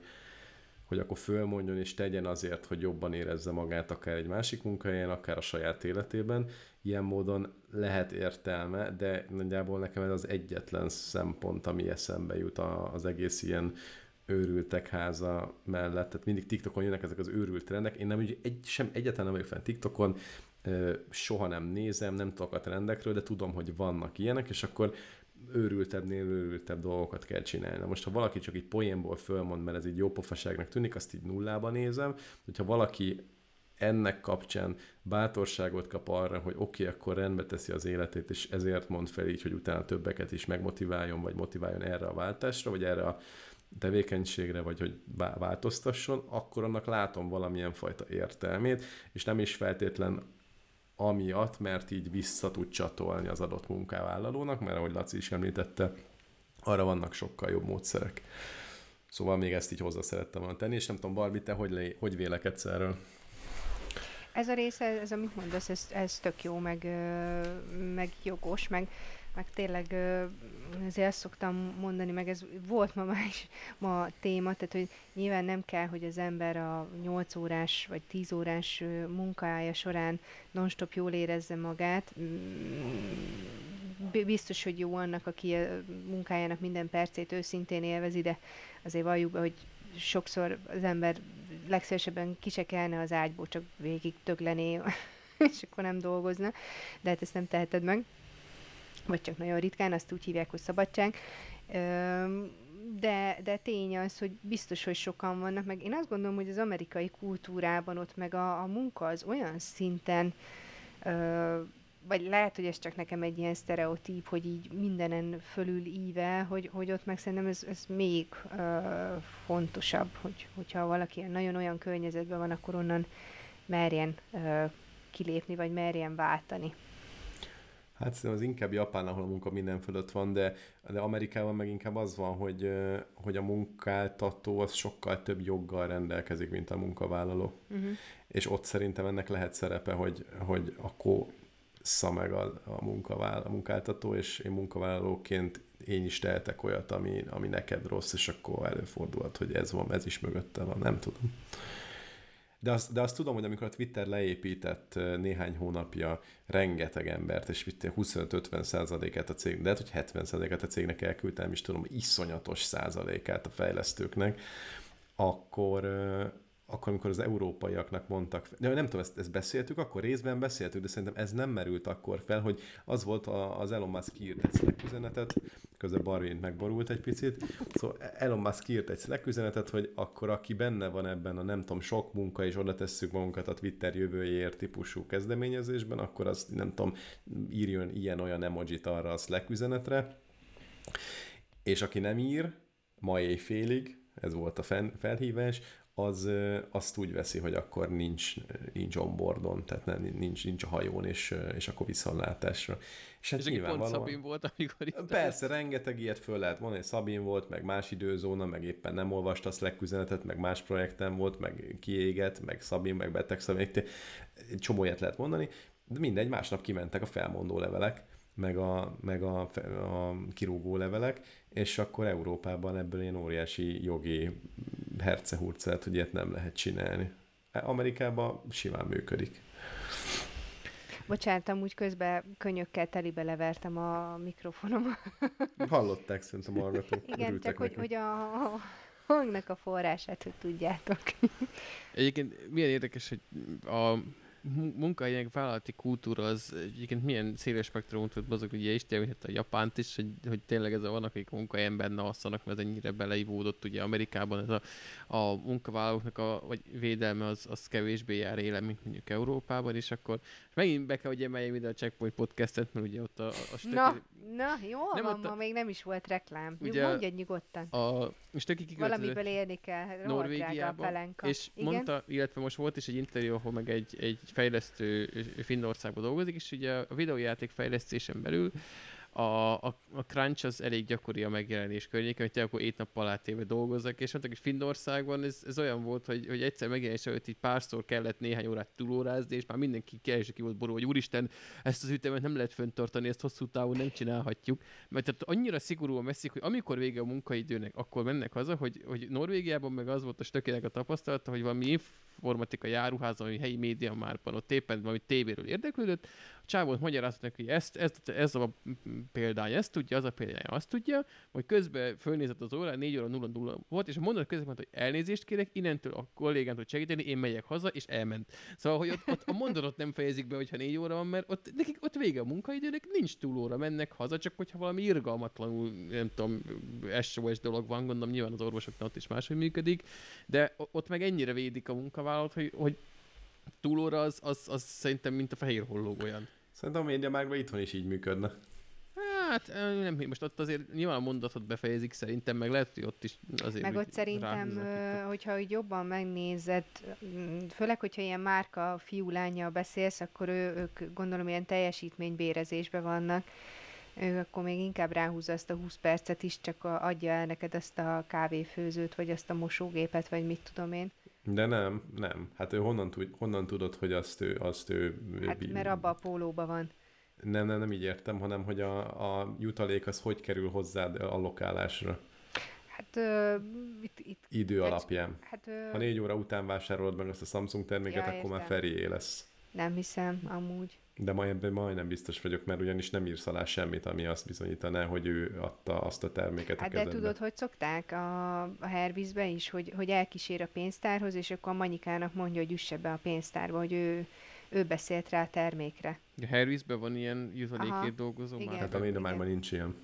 hogy akkor fölmondjon és tegyen azért, hogy jobban érezze magát akár egy másik munkahelyen, akár a saját életében. Ilyen módon lehet értelme, de nagyjából nekem ez az egyetlen szempont, ami eszembe jut az egész ilyen őrültek háza mellett, tehát mindig TikTokon jönnek ezek az őrült trendek. Én nem, egy, sem, egyáltalán nem vagyok fenn TikTokon, soha nem nézem, nem tudok a trendekről, de tudom, hogy vannak ilyenek, és akkor őrültebbnél őrültebb dolgokat kell csinálni. Na most, ha valaki csak egy poénból fölmond, mert ez egy jó pofaságnak tűnik, azt így nullába nézem, hogyha valaki ennek kapcsán bátorságot kap arra, hogy oké, okay, akkor rendbe teszi az életét, és ezért mond fel így, hogy utána többeket is megmotiváljon, vagy motiváljon erre a váltásra, vagy erre a tevékenységre, vagy hogy változtasson, akkor annak látom valamilyen fajta értelmét, és nem is feltétlen amiatt, mert így vissza tud csatolni az adott munkavállalónak, mert ahogy Laci is említette, arra vannak sokkal jobb módszerek. Szóval még ezt így hozzá szerettem volna tenni, és nem tudom, Barbi, te hogy, le, hogy vélekedsz erről? Ez a része, ez amit mondasz, ez, ez tök jó, meg, meg jogos, meg meg tényleg ezért ezt szoktam mondani, meg ez volt ma más ma téma, tehát hogy nyilván nem kell, hogy az ember a 8 órás vagy 10 órás munkája során non-stop jól érezze magát. Biztos, hogy jó annak, aki a munkájának minden percét őszintén élvezi, de azért valljuk be, hogy sokszor az ember legszívesebben kisekelne az ágyból, csak végig töglené, és akkor nem dolgozna, de hát ezt nem teheted meg vagy csak nagyon ritkán, azt úgy hívják, hogy szabadság. De, de tény az, hogy biztos, hogy sokan vannak, meg én azt gondolom, hogy az amerikai kultúrában ott meg a, a munka az olyan szinten, vagy lehet, hogy ez csak nekem egy ilyen sztereotíp, hogy így mindenen fölül íve, hogy, hogy ott meg szerintem ez, ez még fontosabb, hogy, hogyha valaki nagyon olyan környezetben van, akkor onnan merjen kilépni, vagy merjen váltani. Hát szerintem az inkább Japán, ahol a munka minden fölött van, de, de Amerikában meg inkább az van, hogy, hogy a munkáltató az sokkal több joggal rendelkezik, mint a munkavállaló. Uh-huh. És ott szerintem ennek lehet szerepe, hogy, hogy akkor meg a, a, munkavál, a munkáltató, és én munkavállalóként én is tehetek olyat, ami, ami neked rossz, és akkor előfordulhat, hogy ez van, ez is mögötte van, nem tudom. De azt, de azt tudom, hogy amikor a Twitter leépített néhány hónapja rengeteg embert, és 25-50 százalékát a cég, de hogy 70 százalékát a cégnek elküldtem, is tudom, iszonyatos százalékát a fejlesztőknek, akkor, akkor, amikor az európaiaknak mondtak, de nem tudom, ezt, ezt beszéltük, akkor részben beszéltük, de szerintem ez nem merült akkor fel, hogy az volt a, az Elon Musk írt egy Slack üzenetet, közben Barvint megborult egy picit, szóval Elon Musk írt egy Slack üzenetet, hogy akkor aki benne van ebben a nem tudom, sok munka, és oda tesszük magunkat a Twitter jövőjéért típusú kezdeményezésben, akkor azt nem tudom, írjon ilyen-olyan emojit arra a Slack üzenetre, és aki nem ír, ma éjfélig, ez volt a fel, felhívás, az azt úgy veszi, hogy akkor nincs, nincs onboardon, tehát nem, nincs, nincs a hajón, és, és akkor viszontlátásra. És, hát és pont Szabin volt, amikor itt Persze, az... rengeteg ilyet föl lehet mondani, Szabin volt, meg más időzóna, meg éppen nem olvasta a Slack üzenetet, meg más projektem volt, meg kiégett, meg Szabin, meg beteg Szabin, csomó ilyet lehet mondani, de mindegy, másnap kimentek a felmondó levelek, meg a, meg a, a kirúgó levelek, és akkor Európában ebből ilyen óriási jogi hercehurcát, hogy ilyet nem lehet csinálni. Amerikában simán működik. Bocsánat, amúgy közben könyökkel telibe levertem a mikrofonom. Hallották szerintem a hallgatók. Igen, csak hogy, hogy a, a hangnak a forrását, hogy tudjátok. Egyébként milyen érdekes, hogy a munkahelyek vállalati kultúra az egyébként milyen széles spektrumot tud mozog, ugye is a Japánt is, hogy, hogy tényleg ez a van, akik munkahelyen benne alszanak, mert ez ennyire beleivódott, ugye Amerikában ez a, a munkavállalóknak a vagy védelme az, az kevésbé jár élen, mint mondjuk Európában, és akkor és megint be kell, hogy emeljem ide a Checkpoint podcastet, mert ugye ott a, a stöki... Na, na, jó nem van, ma még nem is volt reklám. Ugye Mondja nyugodtan. A stöki Valamiből élni kell. Norvégiában. És Igen? mondta, illetve most volt is egy interjú, ahol meg egy, egy fejlesztő Finnországban dolgozik, és ugye a videójáték fejlesztésen belül a, a, a crunch az elég gyakori a megjelenés környéken, hogy akkor ét nappal átéve dolgozzak, és mondták, hogy Finnországban ez, ez olyan volt, hogy, hogy egyszer megjelenés előtt így párszor kellett néhány órát túlórázni, és már mindenki keresik ki volt borul, hogy úristen, ezt az ütemet nem lehet föntartani, ezt hosszú távon nem csinálhatjuk. Mert tehát annyira szigorúan veszik, hogy amikor vége a munkaidőnek, akkor mennek haza, hogy, hogy Norvégiában meg az volt a stökének a tapasztalata, hogy valami informatika járuházon, ami helyi média márban ott éppen valami tévéről érdeklődött, csávót magyaráztak, hogy ezt, ez, ez a példány ezt tudja, az a példány azt tudja, hogy közben fölnézett az órán, 4 óra 0 0 volt, és a mondat közben mondta, hogy elnézést kérek, innentől a kollégán tud segíteni, én megyek haza, és elment. Szóval, hogy ott, ott a mondatot nem fejezik be, hogyha 4 óra van, mert ott, nekik ott vége a munkaidőnek, nincs túl óra, mennek haza, csak hogyha valami irgalmatlanul, nem tudom, SOS dolog van, gondolom nyilván az orvosoknak ott is máshogy működik, de ott meg ennyire védik a munkavállalót, hogy, hogy túlóra az, az, az szerintem mint a fehér holló olyan. Szerintem a média már itthon is így működne. Hát nem, most ott azért nyilván a mondatot befejezik szerintem, meg lehet, hogy ott is azért Meg ott szerintem, hogyha úgy jobban megnézed, főleg, hogyha ilyen márka fiú-lánya beszélsz, akkor ő, ők gondolom ilyen teljesítménybérezésben vannak, ő akkor még inkább ráhúzza azt a 20 percet is, csak adja el neked azt a kávéfőzőt, vagy azt a mosógépet, vagy mit tudom én. De nem, nem. Hát ő honnan, tud, honnan tudod, hogy azt ő... Azt ő hát mert abba a pólóba van. Nem, nem, nem így értem, hanem hogy a, a jutalék az hogy kerül hozzád allokálásra. Hát uh, itt, itt... Idő egy, alapján. Hát, uh, ha négy óra után vásárolod meg azt a Samsung terméket, ja, akkor értem. már ferié lesz. Nem hiszem, amúgy. De majd, majdnem biztos vagyok, mert ugyanis nem írsz alá semmit, ami azt bizonyítaná, hogy ő adta azt a terméket hát a kezedbe. de tudod, hogy szokták a, a Hervízbe is, hogy, hogy elkísér a pénztárhoz, és akkor a Manikának mondja, hogy üsse be a pénztárba, hogy ő, ő beszélt rá a termékre. A Hervízben van ilyen jutalékért dolgozó igen, már? Hát a médiamákban nincs ilyen.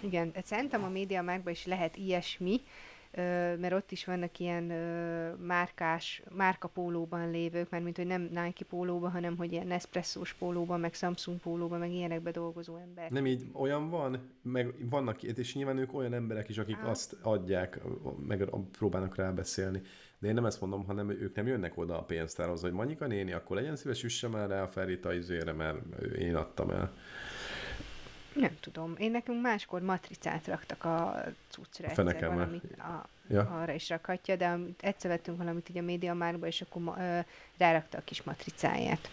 Igen, szerintem a médiamákban is lehet ilyesmi, mert ott is vannak ilyen márkás, márkapólóban lévők, mert mint hogy nem Nike pólóban, hanem hogy ilyen Nespresso-s pólóban, meg Samsung pólóban, meg ilyenekbe dolgozó ember. Nem így, olyan van, meg vannak, és nyilván ők olyan emberek is, akik Á. azt adják, meg próbálnak rábeszélni. De én nem ezt mondom, hanem ők nem jönnek oda a pénztárhoz, hogy Manyika néni, akkor legyen szíves, üssem el rá a Ferita izére, mert én adtam el. Nem tudom. Én nekünk máskor matricát raktak a cuccra. A egyszer valamit a, ja. arra is rakhatja, de egyszer vettünk valamit így a média márba, és akkor ö, rárakta a kis matricáját.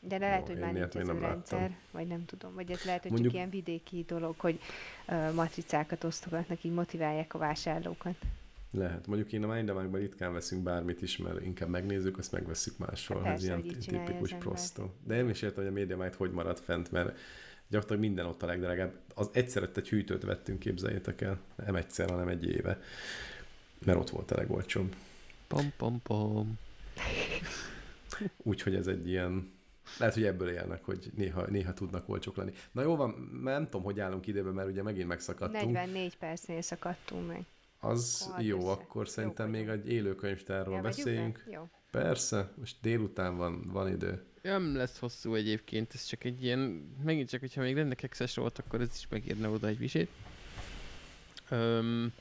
De lehet, Jó, hogy már nincs ez a rendszer, láttam. vagy nem tudom, vagy ez lehet, hogy Mondjuk... csak ilyen vidéki dolog, hogy uh, matricákat osztogatnak, így motiválják a vásárlókat. Lehet. Mondjuk én a Mindamagban ritkán veszünk bármit is, mert inkább megnézzük, azt megveszünk máshol. Hát ez ilyen tipikus prostó. De én is értem, hogy a MediaMarkt hogy marad fent, mert gyakorlatilag minden ott a legdrágább. Az egyszer egy hűtőt vettünk, képzeljétek el. Nem egyszer, hanem egy éve. Mert ott volt a legolcsóbb. Pom, pom, pom. Úgyhogy ez egy ilyen lehet, hogy ebből élnek, hogy néha, néha tudnak olcsók lenni. Na jó van, nem tudom, hogy állunk időben, mert ugye megint megszakadtunk. 44 percnél szakadtunk meg. Az Hol jó, össze. akkor szerintem jó, még egy élőkönyvtárról beszéljünk. Jó. Persze, most délután van, van idő. Nem lesz hosszú egyébként, ez csak egy ilyen, megint csak, hogyha még lenne kexes volt, akkor ez is megírna oda egy visét. Um,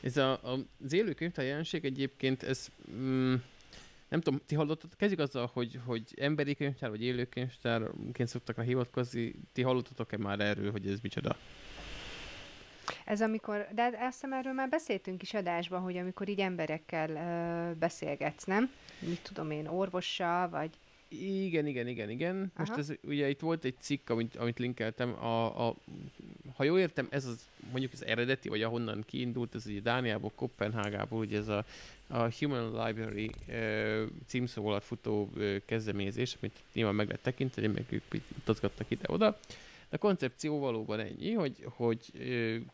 ez a, a, az élő könyvtár jelenség egyébként, ez mm, nem tudom, ti hallottatok, kezdjük azzal, hogy, hogy emberi könyvtár, vagy élő könyvtárként szoktak rá hivatkozni, ti hallottatok-e már erről, hogy ez micsoda? Ez amikor, de azt hiszem erről már beszéltünk is adásban, hogy amikor így emberekkel ö, beszélgetsz, nem? Mit tudom én, orvossal, vagy... Igen, igen, igen, igen. Most Aha. ez ugye itt volt egy cikk, amit, amit linkeltem, a, a, ha jól értem, ez az mondjuk az eredeti, vagy ahonnan kiindult, ez ugye Dániából, Kopenhágából, ugye ez a, a Human Library uh, címszó alatt futó uh, kezdeményezés, amit nyilván meg lehet tekinteni, meg ők utazgattak ide-oda. De a koncepció valóban ennyi, hogy, hogy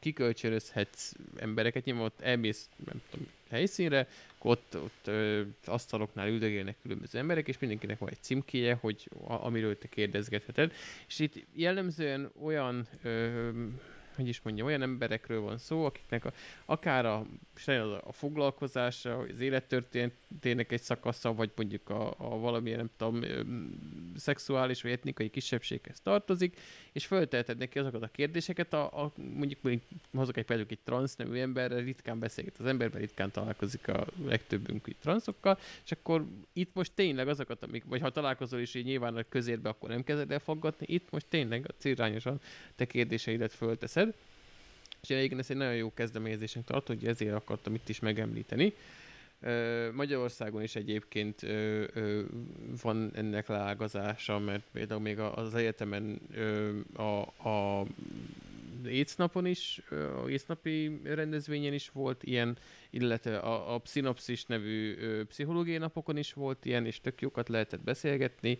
kikölcsönözhetsz embereket, nyilván ott elmész, nem tudom, helyszínre, ott, ott ö, asztaloknál üldögélnek különböző emberek, és mindenkinek van egy címkéje, hogy amiről te kérdezgetheted. És itt jellemzően olyan ö, hogy is mondjam, olyan emberekről van szó, akiknek a, akár a, a foglalkozása, az élettörténetének egy szakasza, vagy mondjuk a, a valamilyen, nem tudom, szexuális vagy etnikai kisebbséghez tartozik, és fölteheted neki azokat a kérdéseket, a, a mondjuk, mondjuk hozok egy például egy transz nevű emberre, ritkán beszélget az emberben, ritkán találkozik a legtöbbünk így transzokkal, és akkor itt most tényleg azokat, amik, vagy ha találkozol is így nyilván a közérbe, akkor nem kezded el foggatni, itt most tényleg a célrányosan te kérdéseidet fölteszed. És én egyébként ezt egy nagyon jó kezdeményezésnek tartom, hogy ezért akartam itt is megemlíteni. Magyarországon is egyébként van ennek leágazása, mert például még az egyetemen a, a écnapon is, a écnapi rendezvényen is volt ilyen, illetve a, a Pszinopszis nevű pszichológiai napokon is volt ilyen, és tök jókat lehetett beszélgetni,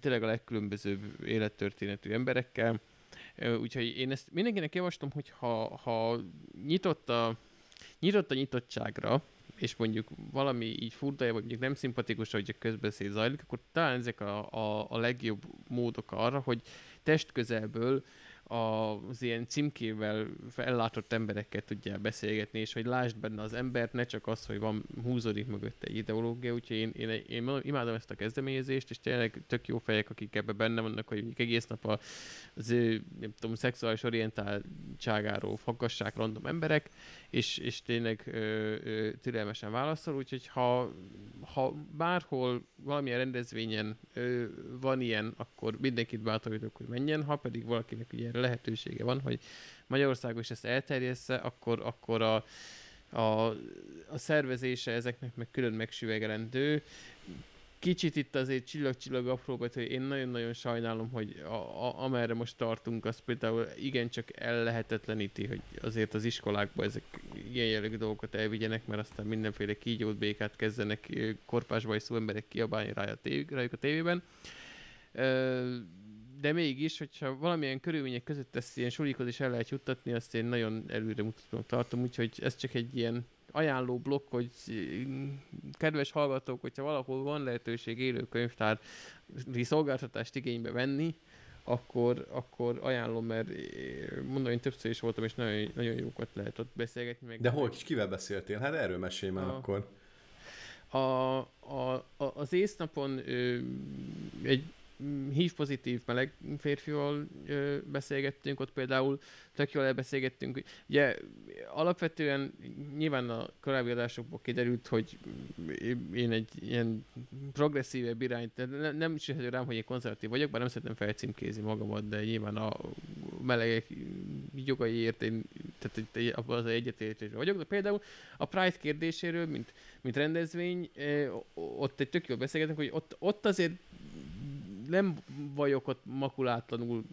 tényleg a legkülönbözőbb élettörténetű emberekkel. Úgyhogy én ezt mindenkinek javaslom, hogy ha, ha nyitott a nyitott a nyitottságra, és mondjuk valami így furdalja, vagy mondjuk nem szimpatikus, hogy a közbeszéd zajlik, akkor talán ezek a, a, a legjobb módok arra, hogy testközelből az ilyen címkével ellátott emberekkel tudjál beszélgetni, és hogy lásd benne az embert, ne csak az, hogy van húzódik mögött egy ideológia, úgyhogy én, én, én, imádom ezt a kezdeményezést, és tényleg tök jó fejek, akik ebben benne vannak, hogy egész nap az ő, nem tudom, szexuális orientáltságáról faggassák random emberek, és, és tényleg ö, ö, türelmesen válaszol, úgyhogy ha, ha bárhol valamilyen rendezvényen ö, van ilyen, akkor mindenkit bátorítok, hogy menjen, ha pedig valakinek ugye lehetősége van, hogy Magyarországon is ezt elterjessze, akkor, akkor a, a, a szervezése ezeknek meg külön megsüvegelendő kicsit itt azért csillag-csillag apróbat, hogy én nagyon-nagyon sajnálom, hogy a, a, amerre most tartunk, az például igencsak ellehetetleníti, hogy azért az iskolákban ezek ilyen jellegű dolgokat elvigyenek, mert aztán mindenféle kígyót békát kezdenek korpásba szó emberek kiabálni rájuk a tévében. De mégis, hogyha valamilyen körülmények között ezt ilyen sulikhoz is el lehet juttatni, azt én nagyon előre mutatom tartom, úgyhogy ez csak egy ilyen ajánló blokk, hogy mm, kedves hallgatók, hogyha valahol van lehetőség élő könyvtár szolgáltatást igénybe venni, akkor, akkor ajánlom, mert mondom, én többször is voltam, és nagyon, nagyon jókat lehet ott beszélgetni. Meg De hol is kivel beszéltél? Hát erről mesélj már a, akkor. A, a, a, az észnapon ö, egy hív pozitív meleg férfival ö, beszélgettünk, ott például tök jól elbeszélgettünk. Ugye alapvetően nyilván a korábbi adásokból kiderült, hogy én egy ilyen progresszívebb irányt, nem, nem is rám, hogy én konzervatív vagyok, bár nem szeretem felcímkézni magamat, de nyilván a melegek jogaiért én tehát az egyetértésre vagyok, de például a Pride kérdéséről, mint, mint rendezvény, ott egy tök jól beszélgetünk, hogy ott, ott azért nem vagyok ott makulátlanul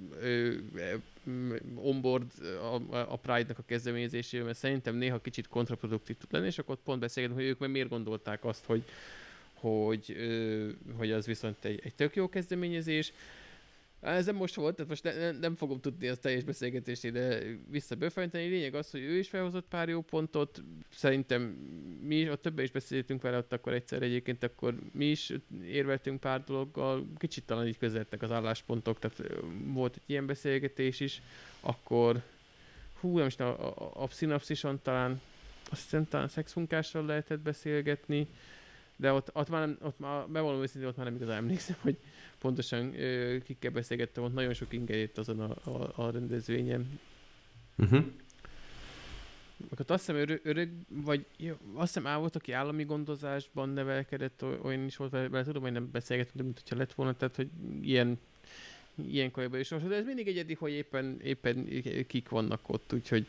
onboard a, a Pride-nak a kezdeményezésével, mert szerintem néha kicsit kontraproduktív tud lenni, és akkor pont beszélgetünk, hogy ők meg miért gondolták azt, hogy, hogy, ö, hogy az viszont egy, egy tök jó kezdeményezés. Ez nem most volt, tehát most ne, nem fogom tudni az teljes beszélgetést ide visszaböfejteni. Lényeg az, hogy ő is felhozott pár jó pontot. Szerintem mi is, ott többen is beszéltünk vele ott akkor egyszer egyébként, akkor mi is érveltünk pár dologgal. Kicsit talán így közeltek az álláspontok, tehát volt egy ilyen beszélgetés is. Akkor hú, nem is a, a, a talán azt hiszem talán szexmunkással lehetett beszélgetni, de ott, ott már, ott már bevallom őszintén, ott már nem igazán emlékszem, hogy pontosan kikkel beszélgettem, ott nagyon sok ingerét azon a, a, a rendezvényen. Uh-huh. Akkor azt hiszem öreg, öreg vagy jó, azt hiszem volt, aki állami gondozásban nevelkedett, olyan is volt vele, tudom, hogy nem beszélgetünk, de mint hogyha lett volna, tehát hogy ilyen ilyen kajban is de ez mindig egyedi, hogy éppen, éppen kik vannak ott, úgyhogy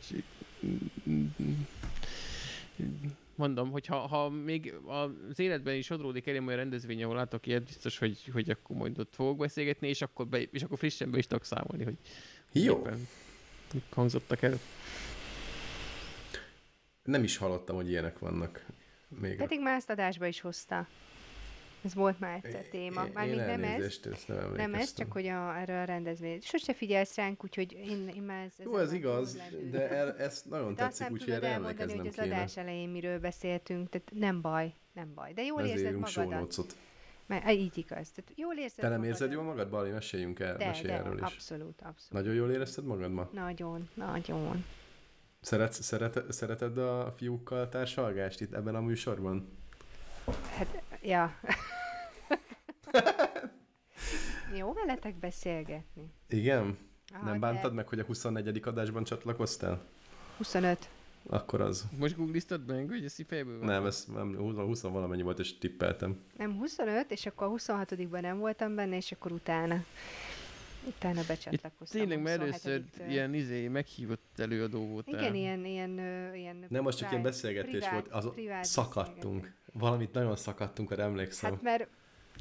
mondom, hogy ha, ha még az életben is sodródik elém olyan rendezvény, ahol látok ilyet, biztos, hogy, hogy akkor majd ott fogok beszélgetni, és akkor, be, és akkor frissen be is tudok számolni, hogy Jó. éppen mik hangzottak el. Nem is hallottam, hogy ilyenek vannak. Még Pedig már ezt adásba is hozta. Ez volt már egyszer téma. Mármint nem ez, nem, nem ez, csak hogy a, erről a rendezvény. Sose figyelsz ránk, úgyhogy én, én már ez, Jó, ez igaz, de el, ez nagyon de tetszik, úgyhogy erre elmondani, hogy az kéne. adás elején miről beszéltünk, tehát nem baj, nem baj. De jól Ezért érzed magadat. Mert, így igaz. Tehát jól érzed Te nem magadat. érzed jól magad, Bali? Meséljünk el, De, mesélj de, erről is. abszolút, abszolút. Nagyon jól érezted magad ma? Nagyon, nagyon. Szeretsz, szeret, szereted a fiúkkal társalgást itt ebben a műsorban? Hát, ja. Jó veletek beszélgetni. Igen? Ah, nem de bántad meg, hogy a 24. adásban csatlakoztál? 25. Akkor az. Most googliztad meg, hogy ezt így fejből van? Nem, ez nem, 20, 20 valamennyi volt, és tippeltem. Nem, 25, és akkor a 26-ban nem voltam benne, és akkor utána. Utána becsatlakoztam. Tényleg, mert először 27-től. ilyen izé, meghívott előadó voltál. Igen, ilyen, ilyen, ö, ilyen Nem, most csak ilyen beszélgetés privát- volt, az privát szakadtunk. beszélgetés. Valamit nagyon szakadtunk, arra emlékszem. Hát mert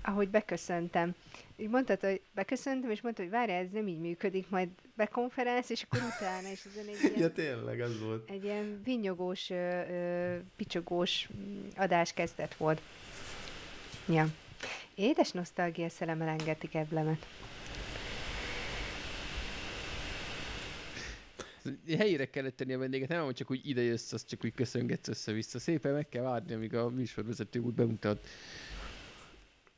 ahogy beköszöntem, így mondtad, hogy beköszöntem, és mondta, hogy várjál, ez nem így működik, majd bekonferálsz, és akkor utána, és ezen egy ilyen, Ja, tényleg, ez volt. egy ilyen vinyogós, ö, ö, picsogós mm, adáskezdet volt. Ja. Édes nosztalgia szelem engeti keblemet. Helyére kellett tenni a vendéget, nem hogy csak úgy ide jössz, azt csak úgy köszöngetsz össze-vissza. Szépen meg kell várni, amíg a műsorvezető úgy bemutat.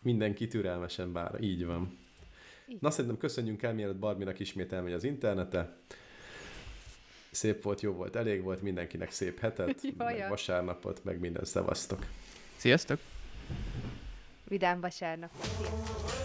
Mindenki türelmesen vár, így van. Így. Na szerintem köszönjünk el, mielőtt Barbinak ismét elmegy az internete. Szép volt, jó volt, elég volt, mindenkinek szép hetet, meg vasárnapot, meg minden szevasztok. Sziasztok! Vidám vasárnap. Sziasztok!